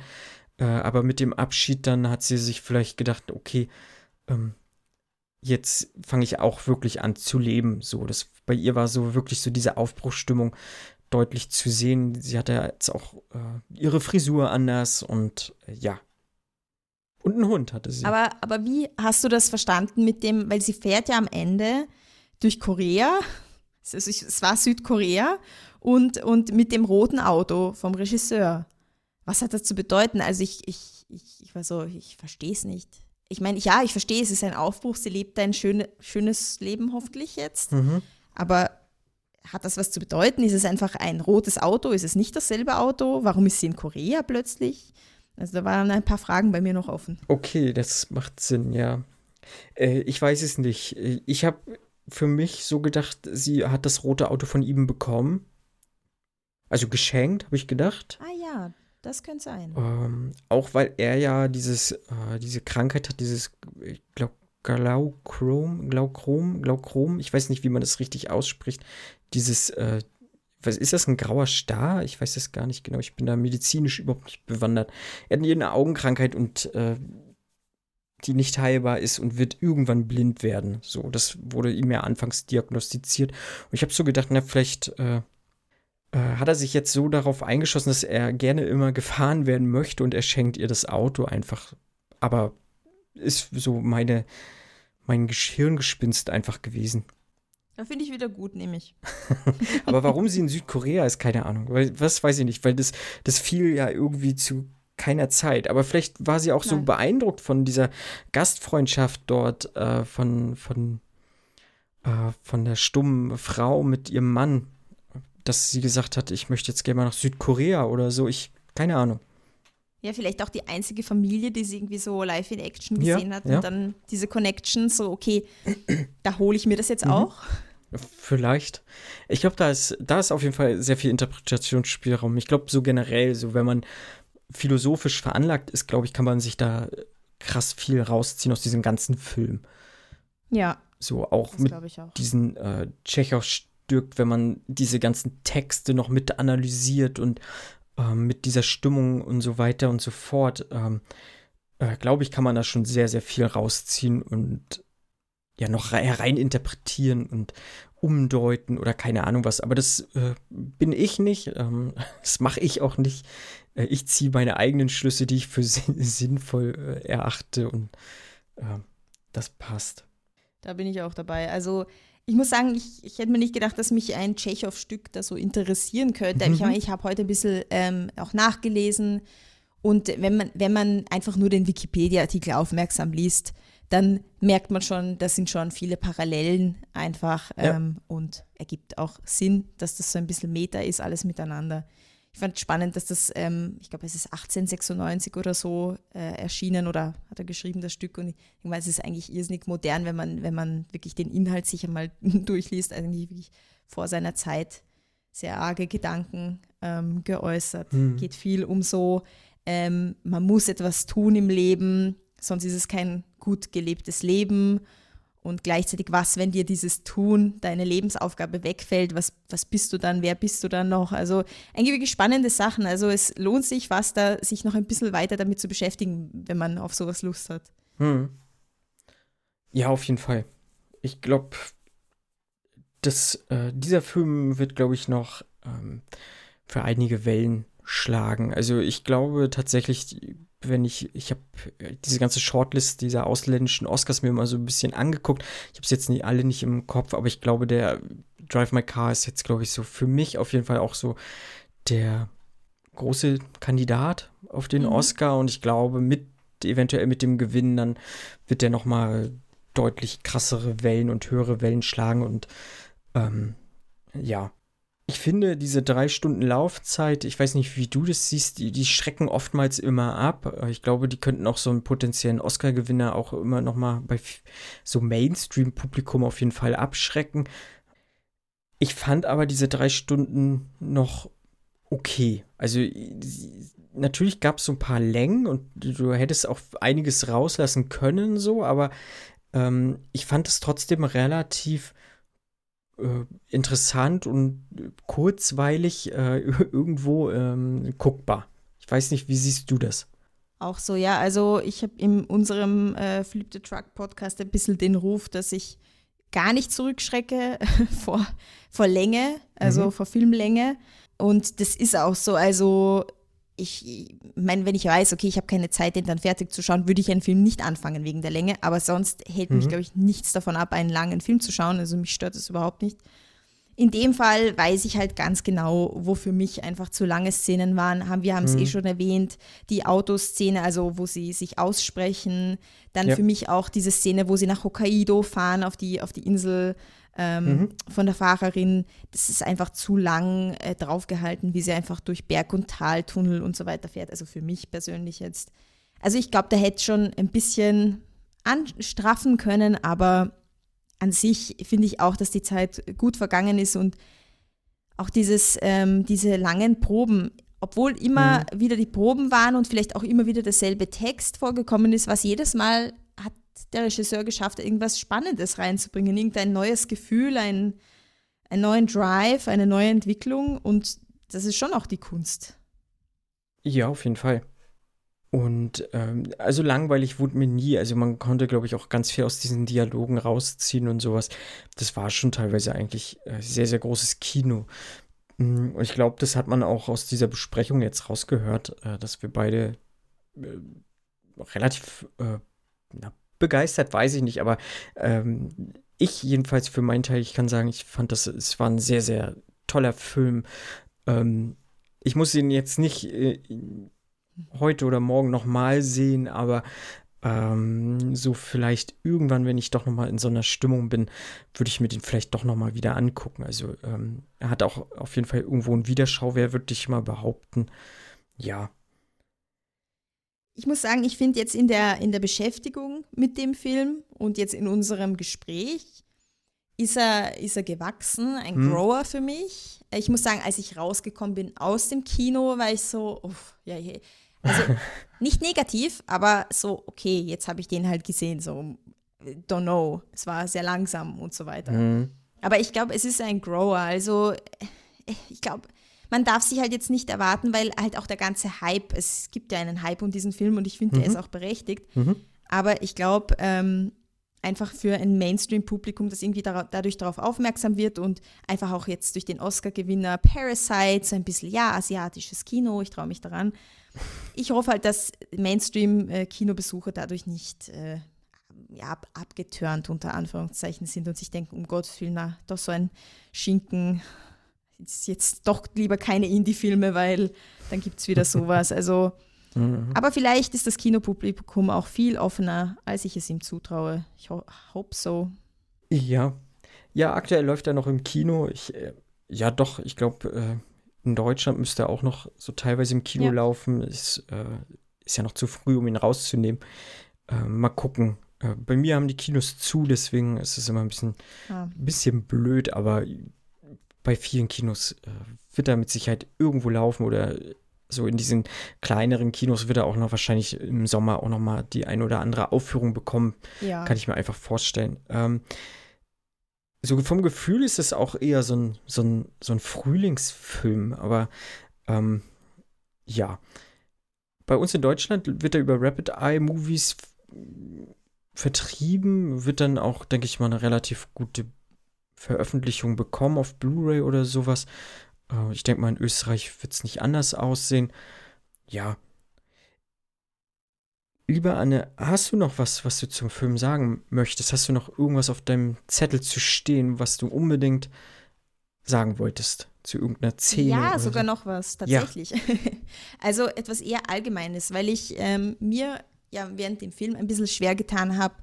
Äh, aber mit dem Abschied dann hat sie sich vielleicht gedacht, okay, ähm, jetzt fange ich auch wirklich an zu leben. So, das bei ihr war so wirklich so diese Aufbruchsstimmung deutlich zu sehen. Sie hatte jetzt auch äh, ihre Frisur anders und äh, ja. Und einen Hund hatte sie. Aber, aber wie hast du das verstanden mit dem, weil sie fährt ja am Ende durch Korea, es war Südkorea und, und mit dem roten Auto vom Regisseur. Was hat das zu bedeuten? Also ich, ich, ich, ich war so, ich verstehe es nicht. Ich meine, ja, ich verstehe, es ist ein Aufbruch, sie lebt ein schön, schönes Leben hoffentlich jetzt. Mhm. Aber hat das was zu bedeuten? Ist es einfach ein rotes Auto? Ist es nicht dasselbe Auto? Warum ist sie in Korea plötzlich? Also da waren ein paar Fragen bei mir noch offen. Okay, das macht Sinn, ja. Äh, ich weiß es nicht. Ich habe für mich so gedacht, sie hat das rote Auto von ihm bekommen also geschenkt, habe ich gedacht. Ah ja, das könnte sein. Ähm, auch weil er ja dieses, äh, diese Krankheit hat, dieses, ich glaube, Glauchrom, Glauchrom, ich weiß nicht, wie man das richtig ausspricht. Dieses, äh, was ist das, ein grauer Star? Ich weiß das gar nicht genau. Ich bin da medizinisch überhaupt nicht bewandert. Er hat eine Augenkrankheit und äh, die nicht heilbar ist und wird irgendwann blind werden. So, das wurde ihm ja anfangs diagnostiziert. Und ich habe so gedacht, na, vielleicht äh, hat er sich jetzt so darauf eingeschossen, dass er gerne immer gefahren werden möchte und er schenkt ihr das Auto einfach. Aber ist so meine, mein Gehirngespinst einfach gewesen. Da finde ich wieder gut, nehme ich. Aber warum sie in Südkorea ist, keine Ahnung. Weil, was weiß ich nicht, weil das, das fiel ja irgendwie zu keiner Zeit. Aber vielleicht war sie auch Nein. so beeindruckt von dieser Gastfreundschaft dort, äh, von, von, äh, von der stummen Frau mit ihrem Mann dass sie gesagt hat, ich möchte jetzt gerne mal nach Südkorea oder so. Ich, keine Ahnung. Ja, vielleicht auch die einzige Familie, die sie irgendwie so live in Action gesehen ja, hat. Ja. Und dann diese Connection, so, okay, da hole ich mir das jetzt mhm. auch. Vielleicht. Ich glaube, da ist, da ist auf jeden Fall sehr viel Interpretationsspielraum. Ich glaube, so generell, so wenn man philosophisch veranlagt ist, glaube ich, kann man sich da krass viel rausziehen aus diesem ganzen Film. Ja. So auch mit auch. diesen äh, Tschechow ausdrückt, wenn man diese ganzen Texte noch mit analysiert und ähm, mit dieser Stimmung und so weiter und so fort, ähm, äh, glaube ich, kann man da schon sehr, sehr viel rausziehen und ja noch hereininterpretieren und umdeuten oder keine Ahnung was. Aber das äh, bin ich nicht. Ähm, das mache ich auch nicht. Äh, ich ziehe meine eigenen Schlüsse, die ich für sinnvoll äh, erachte und ähm, das passt. Da bin ich auch dabei. Also ich muss sagen, ich, ich hätte mir nicht gedacht, dass mich ein Tschechow-Stück da so interessieren könnte. Mhm. Ich, ich habe heute ein bisschen ähm, auch nachgelesen und wenn man, wenn man einfach nur den Wikipedia-Artikel aufmerksam liest, dann merkt man schon, da sind schon viele Parallelen einfach ähm, ja. und ergibt auch Sinn, dass das so ein bisschen Meta ist, alles miteinander ich fand es spannend, dass das, ähm, ich glaube, es ist 1896 oder so äh, erschienen oder hat er geschrieben, das Stück. Und ich denke es ist eigentlich irrsinnig modern, wenn man, wenn man wirklich den Inhalt sich einmal durchliest, eigentlich wirklich vor seiner Zeit sehr arge Gedanken ähm, geäußert. Mhm. Geht viel um so, ähm, man muss etwas tun im Leben, sonst ist es kein gut gelebtes Leben und gleichzeitig, was, wenn dir dieses Tun, deine Lebensaufgabe wegfällt, was, was bist du dann, wer bist du dann noch? Also eigentlich wirklich spannende Sachen. Also es lohnt sich was da, sich noch ein bisschen weiter damit zu beschäftigen, wenn man auf sowas Lust hat. Hm. Ja, auf jeden Fall. Ich glaube, äh, dieser Film wird, glaube ich, noch ähm, für einige Wellen schlagen. Also ich glaube tatsächlich, wenn ich, ich habe äh, diese ganze Shortlist dieser ausländischen Oscars mir mal so ein bisschen angeguckt. Ich habe es jetzt nicht alle nicht im Kopf, aber ich glaube, der Drive My Car ist jetzt, glaube ich, so für mich auf jeden Fall auch so der große Kandidat auf den mhm. Oscar und ich glaube, mit eventuell mit dem Gewinn dann wird der noch mal deutlich krassere Wellen und höhere Wellen schlagen und ähm, ja, ich finde, diese drei Stunden Laufzeit, ich weiß nicht, wie du das siehst, die, die schrecken oftmals immer ab. Ich glaube, die könnten auch so einen potenziellen Oscar-Gewinner auch immer noch mal bei so Mainstream-Publikum auf jeden Fall abschrecken. Ich fand aber diese drei Stunden noch okay. Also natürlich gab es so ein paar Längen und du hättest auch einiges rauslassen können, so, aber ähm, ich fand es trotzdem relativ äh, interessant und kurzweilig äh, irgendwo ähm, guckbar. Ich weiß nicht, wie siehst du das? Auch so, ja. Also ich habe in unserem äh, Flip the Truck Podcast ein bisschen den Ruf, dass ich gar nicht zurückschrecke vor, vor Länge, also mhm. vor Filmlänge. Und das ist auch so. Also ich meine, wenn ich weiß, okay, ich habe keine Zeit, den dann fertig zu schauen, würde ich einen Film nicht anfangen wegen der Länge. Aber sonst hält mhm. mich, glaube ich, nichts davon ab, einen langen Film zu schauen. Also mich stört das überhaupt nicht. In dem Fall weiß ich halt ganz genau, wo für mich einfach zu lange Szenen waren. Haben, wir haben es eh mhm. eh schon erwähnt, die Autoszene, also wo sie sich aussprechen. Dann ja. für mich auch diese Szene, wo sie nach Hokkaido fahren, auf die, auf die Insel ähm, mhm. von der Fahrerin. Das ist einfach zu lang äh, draufgehalten, wie sie einfach durch Berg- und Taltunnel und so weiter fährt. Also für mich persönlich jetzt. Also ich glaube, da hätte schon ein bisschen anstraffen können, aber an sich finde ich auch, dass die Zeit gut vergangen ist und auch dieses, ähm, diese langen Proben, obwohl immer mhm. wieder die Proben waren und vielleicht auch immer wieder derselbe Text vorgekommen ist, was jedes Mal der Regisseur geschafft, irgendwas Spannendes reinzubringen, irgendein neues Gefühl, ein, einen neuen Drive, eine neue Entwicklung und das ist schon auch die Kunst. Ja, auf jeden Fall. Und ähm, also langweilig wurde mir nie. Also man konnte, glaube ich, auch ganz viel aus diesen Dialogen rausziehen und sowas. Das war schon teilweise eigentlich äh, sehr, sehr großes Kino. Mm, und ich glaube, das hat man auch aus dieser Besprechung jetzt rausgehört, äh, dass wir beide äh, relativ äh, na, begeistert, weiß ich nicht, aber ähm, ich jedenfalls für meinen Teil, ich kann sagen, ich fand das, es war ein sehr, sehr toller Film. Ähm, ich muss ihn jetzt nicht äh, heute oder morgen nochmal sehen, aber ähm, so vielleicht irgendwann, wenn ich doch nochmal in so einer Stimmung bin, würde ich mir den vielleicht doch nochmal wieder angucken. Also ähm, er hat auch auf jeden Fall irgendwo einen Wiederschauwert, würde ich mal behaupten. Ja, ich muss sagen, ich finde jetzt in der, in der Beschäftigung mit dem Film und jetzt in unserem Gespräch ist er, ist er gewachsen, ein hm. Grower für mich. Ich muss sagen, als ich rausgekommen bin aus dem Kino, war ich so, uff, ja, also nicht negativ, aber so, okay, jetzt habe ich den halt gesehen, so, don't know, es war sehr langsam und so weiter. Hm. Aber ich glaube, es ist ein Grower. Also ich glaube, man darf sich halt jetzt nicht erwarten, weil halt auch der ganze Hype, es gibt ja einen Hype um diesen Film und ich finde, Mhm. der ist auch berechtigt. Mhm. Aber ich glaube, ähm, einfach für ein Mainstream-Publikum, das irgendwie dara- dadurch darauf aufmerksam wird und einfach auch jetzt durch den Oscar-Gewinner Parasite, so ein bisschen, ja, asiatisches Kino, ich traue mich daran. Ich hoffe halt, dass Mainstream-Kinobesucher dadurch nicht äh, ja, ab, abgeturnt unter Anführungszeichen sind und sich denken, um Gottes Willen, na, doch so ein Schinken, jetzt doch lieber keine Indie-Filme, weil dann gibt es wieder sowas. Also, Mhm. aber vielleicht ist das Kinopublikum auch viel offener, als ich es ihm zutraue. Ich ho hope so. Ja. Ja, aktuell läuft er noch im Kino. Ich, äh, ja, doch, ich glaube, äh, in Deutschland müsste er auch noch so teilweise im Kino Ja. laufen. Ist, äh, ist ja noch zu früh, um ihn rauszunehmen. Äh, mal gucken. Äh, bei mir haben die Kinos zu, deswegen ist es immer ein bisschen, Ah. bisschen blöd, aber bei vielen Kinos äh, wird er mit Sicherheit irgendwo laufen oder so in diesen kleineren Kinos wird er auch noch wahrscheinlich im Sommer auch noch mal die ein oder andere Aufführung bekommen. Ja. Kann ich mir einfach vorstellen. Ähm, so vom Gefühl ist es auch eher so ein, so ein, so ein Frühlingsfilm, aber ähm, ja. Bei uns in Deutschland wird er über Rapid Eye Movies vertrieben, wird dann auch, denke ich mal, eine relativ gute Veröffentlichung bekommen auf Blu-ray oder sowas. Äh, ich denke mal, in Österreich wird es nicht anders aussehen. Ja. Lieber Anne, hast du noch was, was du zum Film sagen möchtest? Hast du noch irgendwas auf deinem Zettel zu stehen, was du unbedingt sagen wolltest? Zu irgendeiner Szene? Ja, sogar so? noch was, Ja. tatsächlich. also etwas eher Allgemeines, weil ich ähm, mir ja während dem Film ein bisschen schwer getan habe,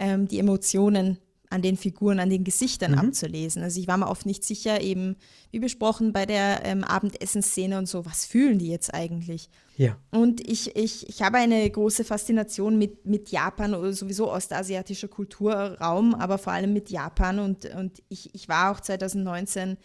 ähm, die Emotionen an den Figuren, an den Gesichtern Mhm. abzulesen. Also ich war mir oft nicht sicher, eben wie besprochen bei der ähm, Abendessensszene und so, was fühlen die jetzt eigentlich? Ja. Und ich, ich, ich habe eine große Faszination mit, mit Japan oder sowieso ostasiatischer Kulturraum, aber vor allem mit Japan. Und, und ich, ich war auch 2019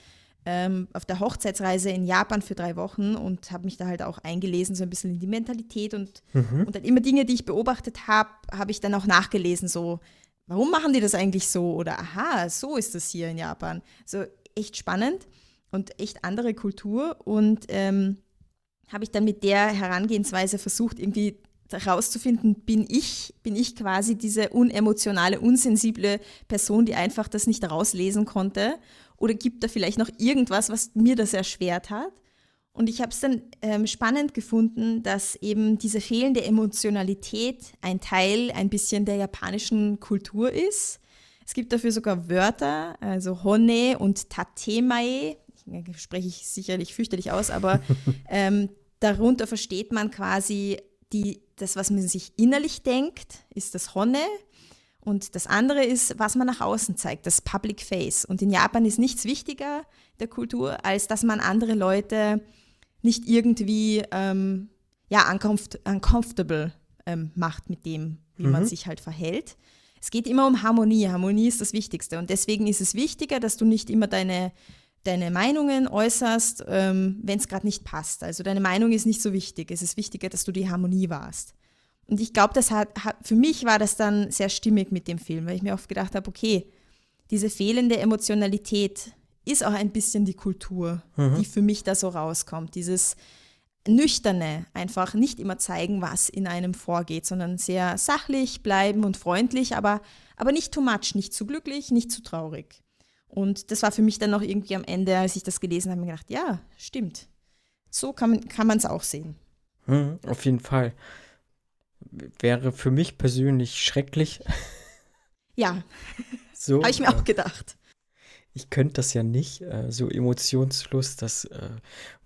ähm, auf der Hochzeitsreise in Japan für drei Wochen und habe mich da halt auch eingelesen, so ein bisschen in die Mentalität und, Mhm. und dann immer Dinge, die ich beobachtet habe, habe ich dann auch nachgelesen, so, warum machen die das eigentlich so? Oder aha, so ist das hier in Japan. So echt spannend und echt andere Kultur und ähm, habe ich dann mit der Herangehensweise versucht, irgendwie herauszufinden, bin ich, bin ich quasi diese unemotionale, unsensible Person, die einfach das nicht rauslesen konnte? Oder gibt da vielleicht noch irgendwas, was mir das erschwert hat? Und ich habe es dann ähm, spannend gefunden, dass eben diese fehlende Emotionalität ein Teil ein bisschen der japanischen Kultur ist. Es gibt dafür sogar Wörter, also Hone und Tatemae, spreche ich sicherlich fürchterlich aus, aber ähm, darunter versteht man quasi die, das, was man sich innerlich denkt, ist das Honne. Und das andere ist, was man nach außen zeigt, das Public Face. Und in Japan ist nichts wichtiger der Kultur, als dass man andere Leute nicht irgendwie ähm, ja, uncomfort uncomfortable ähm, macht mit dem, wie man sich halt verhält. Es geht immer um Harmonie. Harmonie ist das Wichtigste. Und deswegen ist es wichtiger, dass du nicht immer deine, deine Meinungen äußerst, ähm, wenn es gerade nicht passt. Also deine Meinung ist nicht so wichtig. Es ist wichtiger, dass du die Harmonie wahrst. Und ich glaube, das hat, hat, für mich war das dann sehr stimmig mit dem Film, weil ich mir oft gedacht habe, okay, diese fehlende Emotionalität ist auch ein bisschen die Kultur, die für mich da so rauskommt. Dieses Nüchterne, einfach nicht immer zeigen, was in einem vorgeht, sondern sehr sachlich bleiben und freundlich, aber, aber nicht too much, nicht zu glücklich, nicht zu traurig. Und das war für mich dann noch irgendwie am Ende, als ich das gelesen habe, mir gedacht, ja, stimmt. So kann man es auch sehen. Mhm, auf jeden Fall. Wäre für mich persönlich schrecklich. Ja, So, habe ich mir auch gedacht. Ich könnte das ja nicht, äh, so emotionslos, das äh,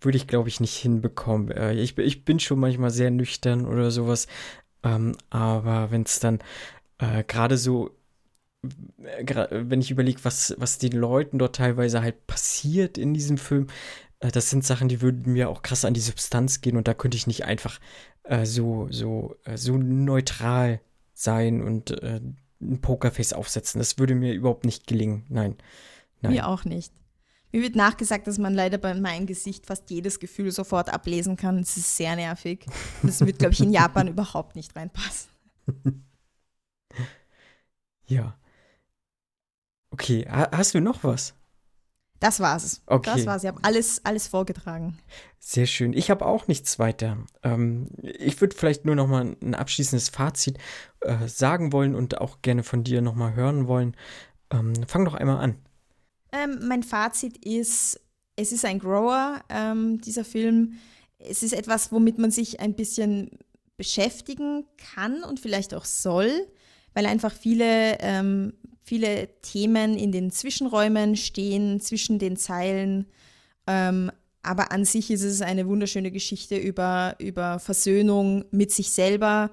würde ich, glaube ich, nicht hinbekommen. Äh, ich, bin- ich bin schon manchmal sehr nüchtern oder sowas, ähm, aber wenn es dann äh, gerade so, äh, wenn ich überlege, was, was den Leuten dort teilweise halt passiert in diesem Film, äh, das sind Sachen, die würden mir auch krass an die Substanz gehen und da könnte ich nicht einfach so, so, so neutral sein und ein Pokerface aufsetzen. Das würde mir überhaupt nicht gelingen. Nein. Nein. Mir auch nicht. Mir wird nachgesagt, dass man leider bei meinem Gesicht fast jedes Gefühl sofort ablesen kann. Das ist sehr nervig. Das wird, glaube ich, in Japan überhaupt nicht reinpassen. Ja. Okay, ha hast du noch was? Das war's. Okay. Das war's. Ich habe alles, alles vorgetragen. Sehr schön. Ich habe auch nichts weiter. Ähm, ich würde vielleicht nur noch mal ein abschließendes Fazit äh, sagen wollen und auch gerne von dir noch mal hören wollen. Ähm, fang doch einmal an. Ähm, mein Fazit ist, es ist ein Grower, ähm, dieser Film. Es ist etwas, womit man sich ein bisschen beschäftigen kann und vielleicht auch soll, weil einfach viele, ähm, viele Themen in den Zwischenräumen stehen, zwischen den Zeilen. Ähm, aber an sich ist es eine wunderschöne Geschichte über, über Versöhnung mit sich selber,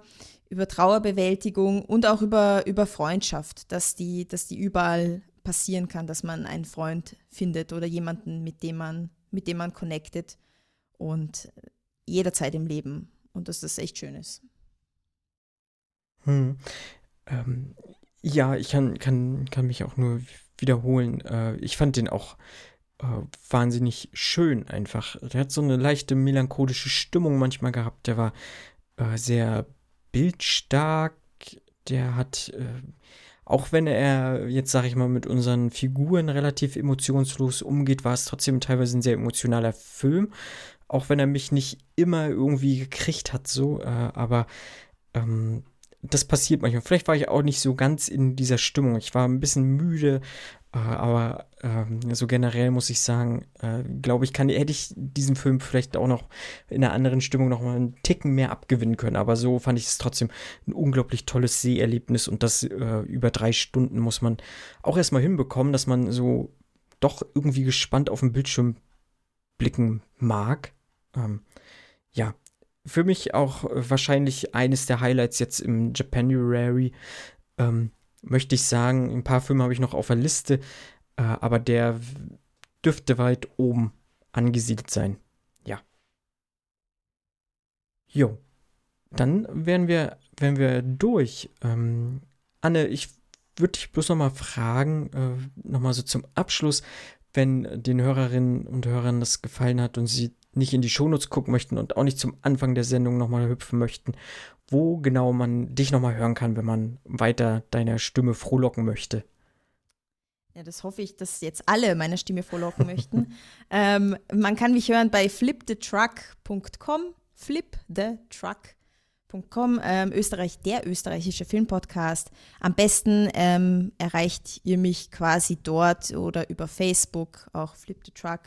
über Trauerbewältigung und auch über, über Freundschaft, dass die, dass die überall passieren kann, dass man einen Freund findet oder jemanden, mit dem man, mit dem man connectet und jederzeit im Leben und dass das echt schön ist. Hm. Ähm, ja, ich kann, kann, kann mich auch nur wiederholen. Äh, ich fand den auch äh, wahnsinnig schön einfach. Der hat so eine leichte melancholische Stimmung manchmal gehabt. Der war äh, sehr bildstark. Der hat, äh, auch wenn er jetzt, sag ich mal, mit unseren Figuren relativ emotionslos umgeht, war es trotzdem teilweise ein sehr emotionaler Film auch wenn er mich nicht immer irgendwie gekriegt hat, so, äh, aber ähm, das passiert manchmal. Vielleicht war ich auch nicht so ganz in dieser Stimmung. Ich war ein bisschen müde, aber äh, so generell muss ich sagen, äh, glaube ich, kann, hätte ich diesen Film vielleicht auch noch in einer anderen Stimmung noch mal einen Ticken mehr abgewinnen können. Aber so fand ich es trotzdem ein unglaublich tolles Seherlebnis und das äh, über drei Stunden muss man auch erstmal hinbekommen, dass man so doch irgendwie gespannt auf den Bildschirm blicken mag. Ähm, ja, für mich auch wahrscheinlich eines der Highlights jetzt im Japanuary. Ähm, möchte ich sagen, ein paar Filme habe ich noch auf der Liste, äh, aber der dürfte weit oben angesiedelt sein. Ja. Jo. Dann wären wir, wären wir durch. Ähm, Anne, ich würde dich bloß noch mal fragen, äh, noch mal so zum Abschluss, wenn den Hörerinnen und Hörern das gefallen hat und sie nicht in die Shownotes gucken möchten und auch nicht zum Anfang der Sendung nochmal hüpfen möchten, wo genau man dich nochmal hören kann, wenn man weiter deiner Stimme frohlocken möchte. Ja, das hoffe ich, dass jetzt alle meine Stimme frohlocken möchten. ähm, man kann mich hören bei flipthetruck.com, flipthetruck.com, ähm, Österreich, der österreichische Filmpodcast. Am besten ähm, erreicht ihr mich quasi dort oder über Facebook, auch Flip the Truck.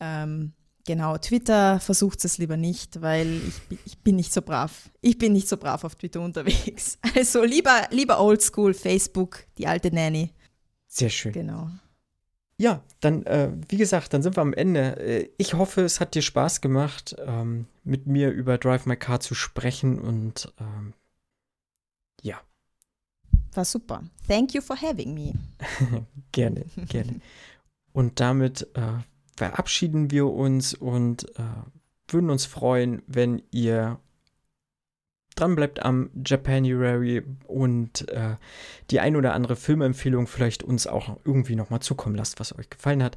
Ähm, Genau, Twitter versucht es lieber nicht, weil ich, ich, bin nicht so brav. Ich bin nicht so brav auf Twitter unterwegs. Also lieber, lieber Oldschool, Facebook, die alte Nanny. Sehr schön. Genau. Ja, dann, äh, wie gesagt, dann sind wir am Ende. Äh, ich hoffe, es hat dir Spaß gemacht, ähm, mit mir über Drive My Car zu sprechen und ähm, ja. War super. Thank you for having me. gerne, gerne. Und damit äh, verabschieden wir uns und äh, würden uns freuen, wenn ihr dranbleibt am Japanuary und äh, die ein oder andere Filmempfehlung vielleicht uns auch irgendwie nochmal zukommen lasst, was euch gefallen hat.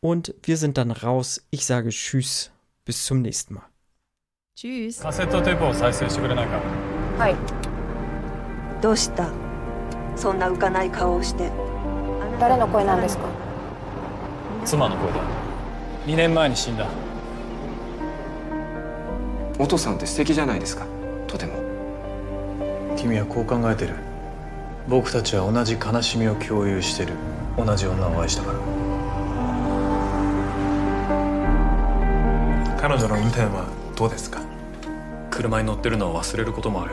Und wir sind dann raus. Ich sage Tschüss, bis zum nächsten Mal. Tschüss. カセットテープを再生してくれないかはいどうしたそんな浮かない顔をして誰の声なんですか妻の声だ 2年前に死んだ。お父さんって素敵じゃないですか。とても。君はこう考えてる。僕たちは同じ悲しみを共有してる。同じ女を愛したから。彼女の運転はどうですか？車に乗ってるのを忘れることもある。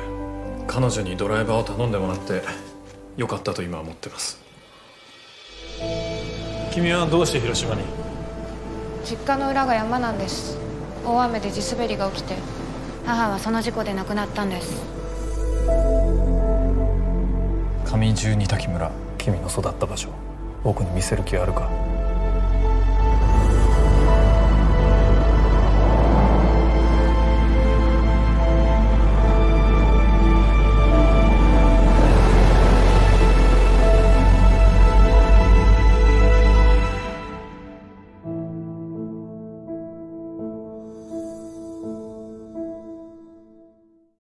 彼女にドライバーを頼んでもらってよかったと今は思ってます。君はどうして広島に？実家の裏が山なんです。大雨で地滑りが起きて母はその事故で亡くなったんです。上十二滝村君の育った場所僕に見せる気あるか？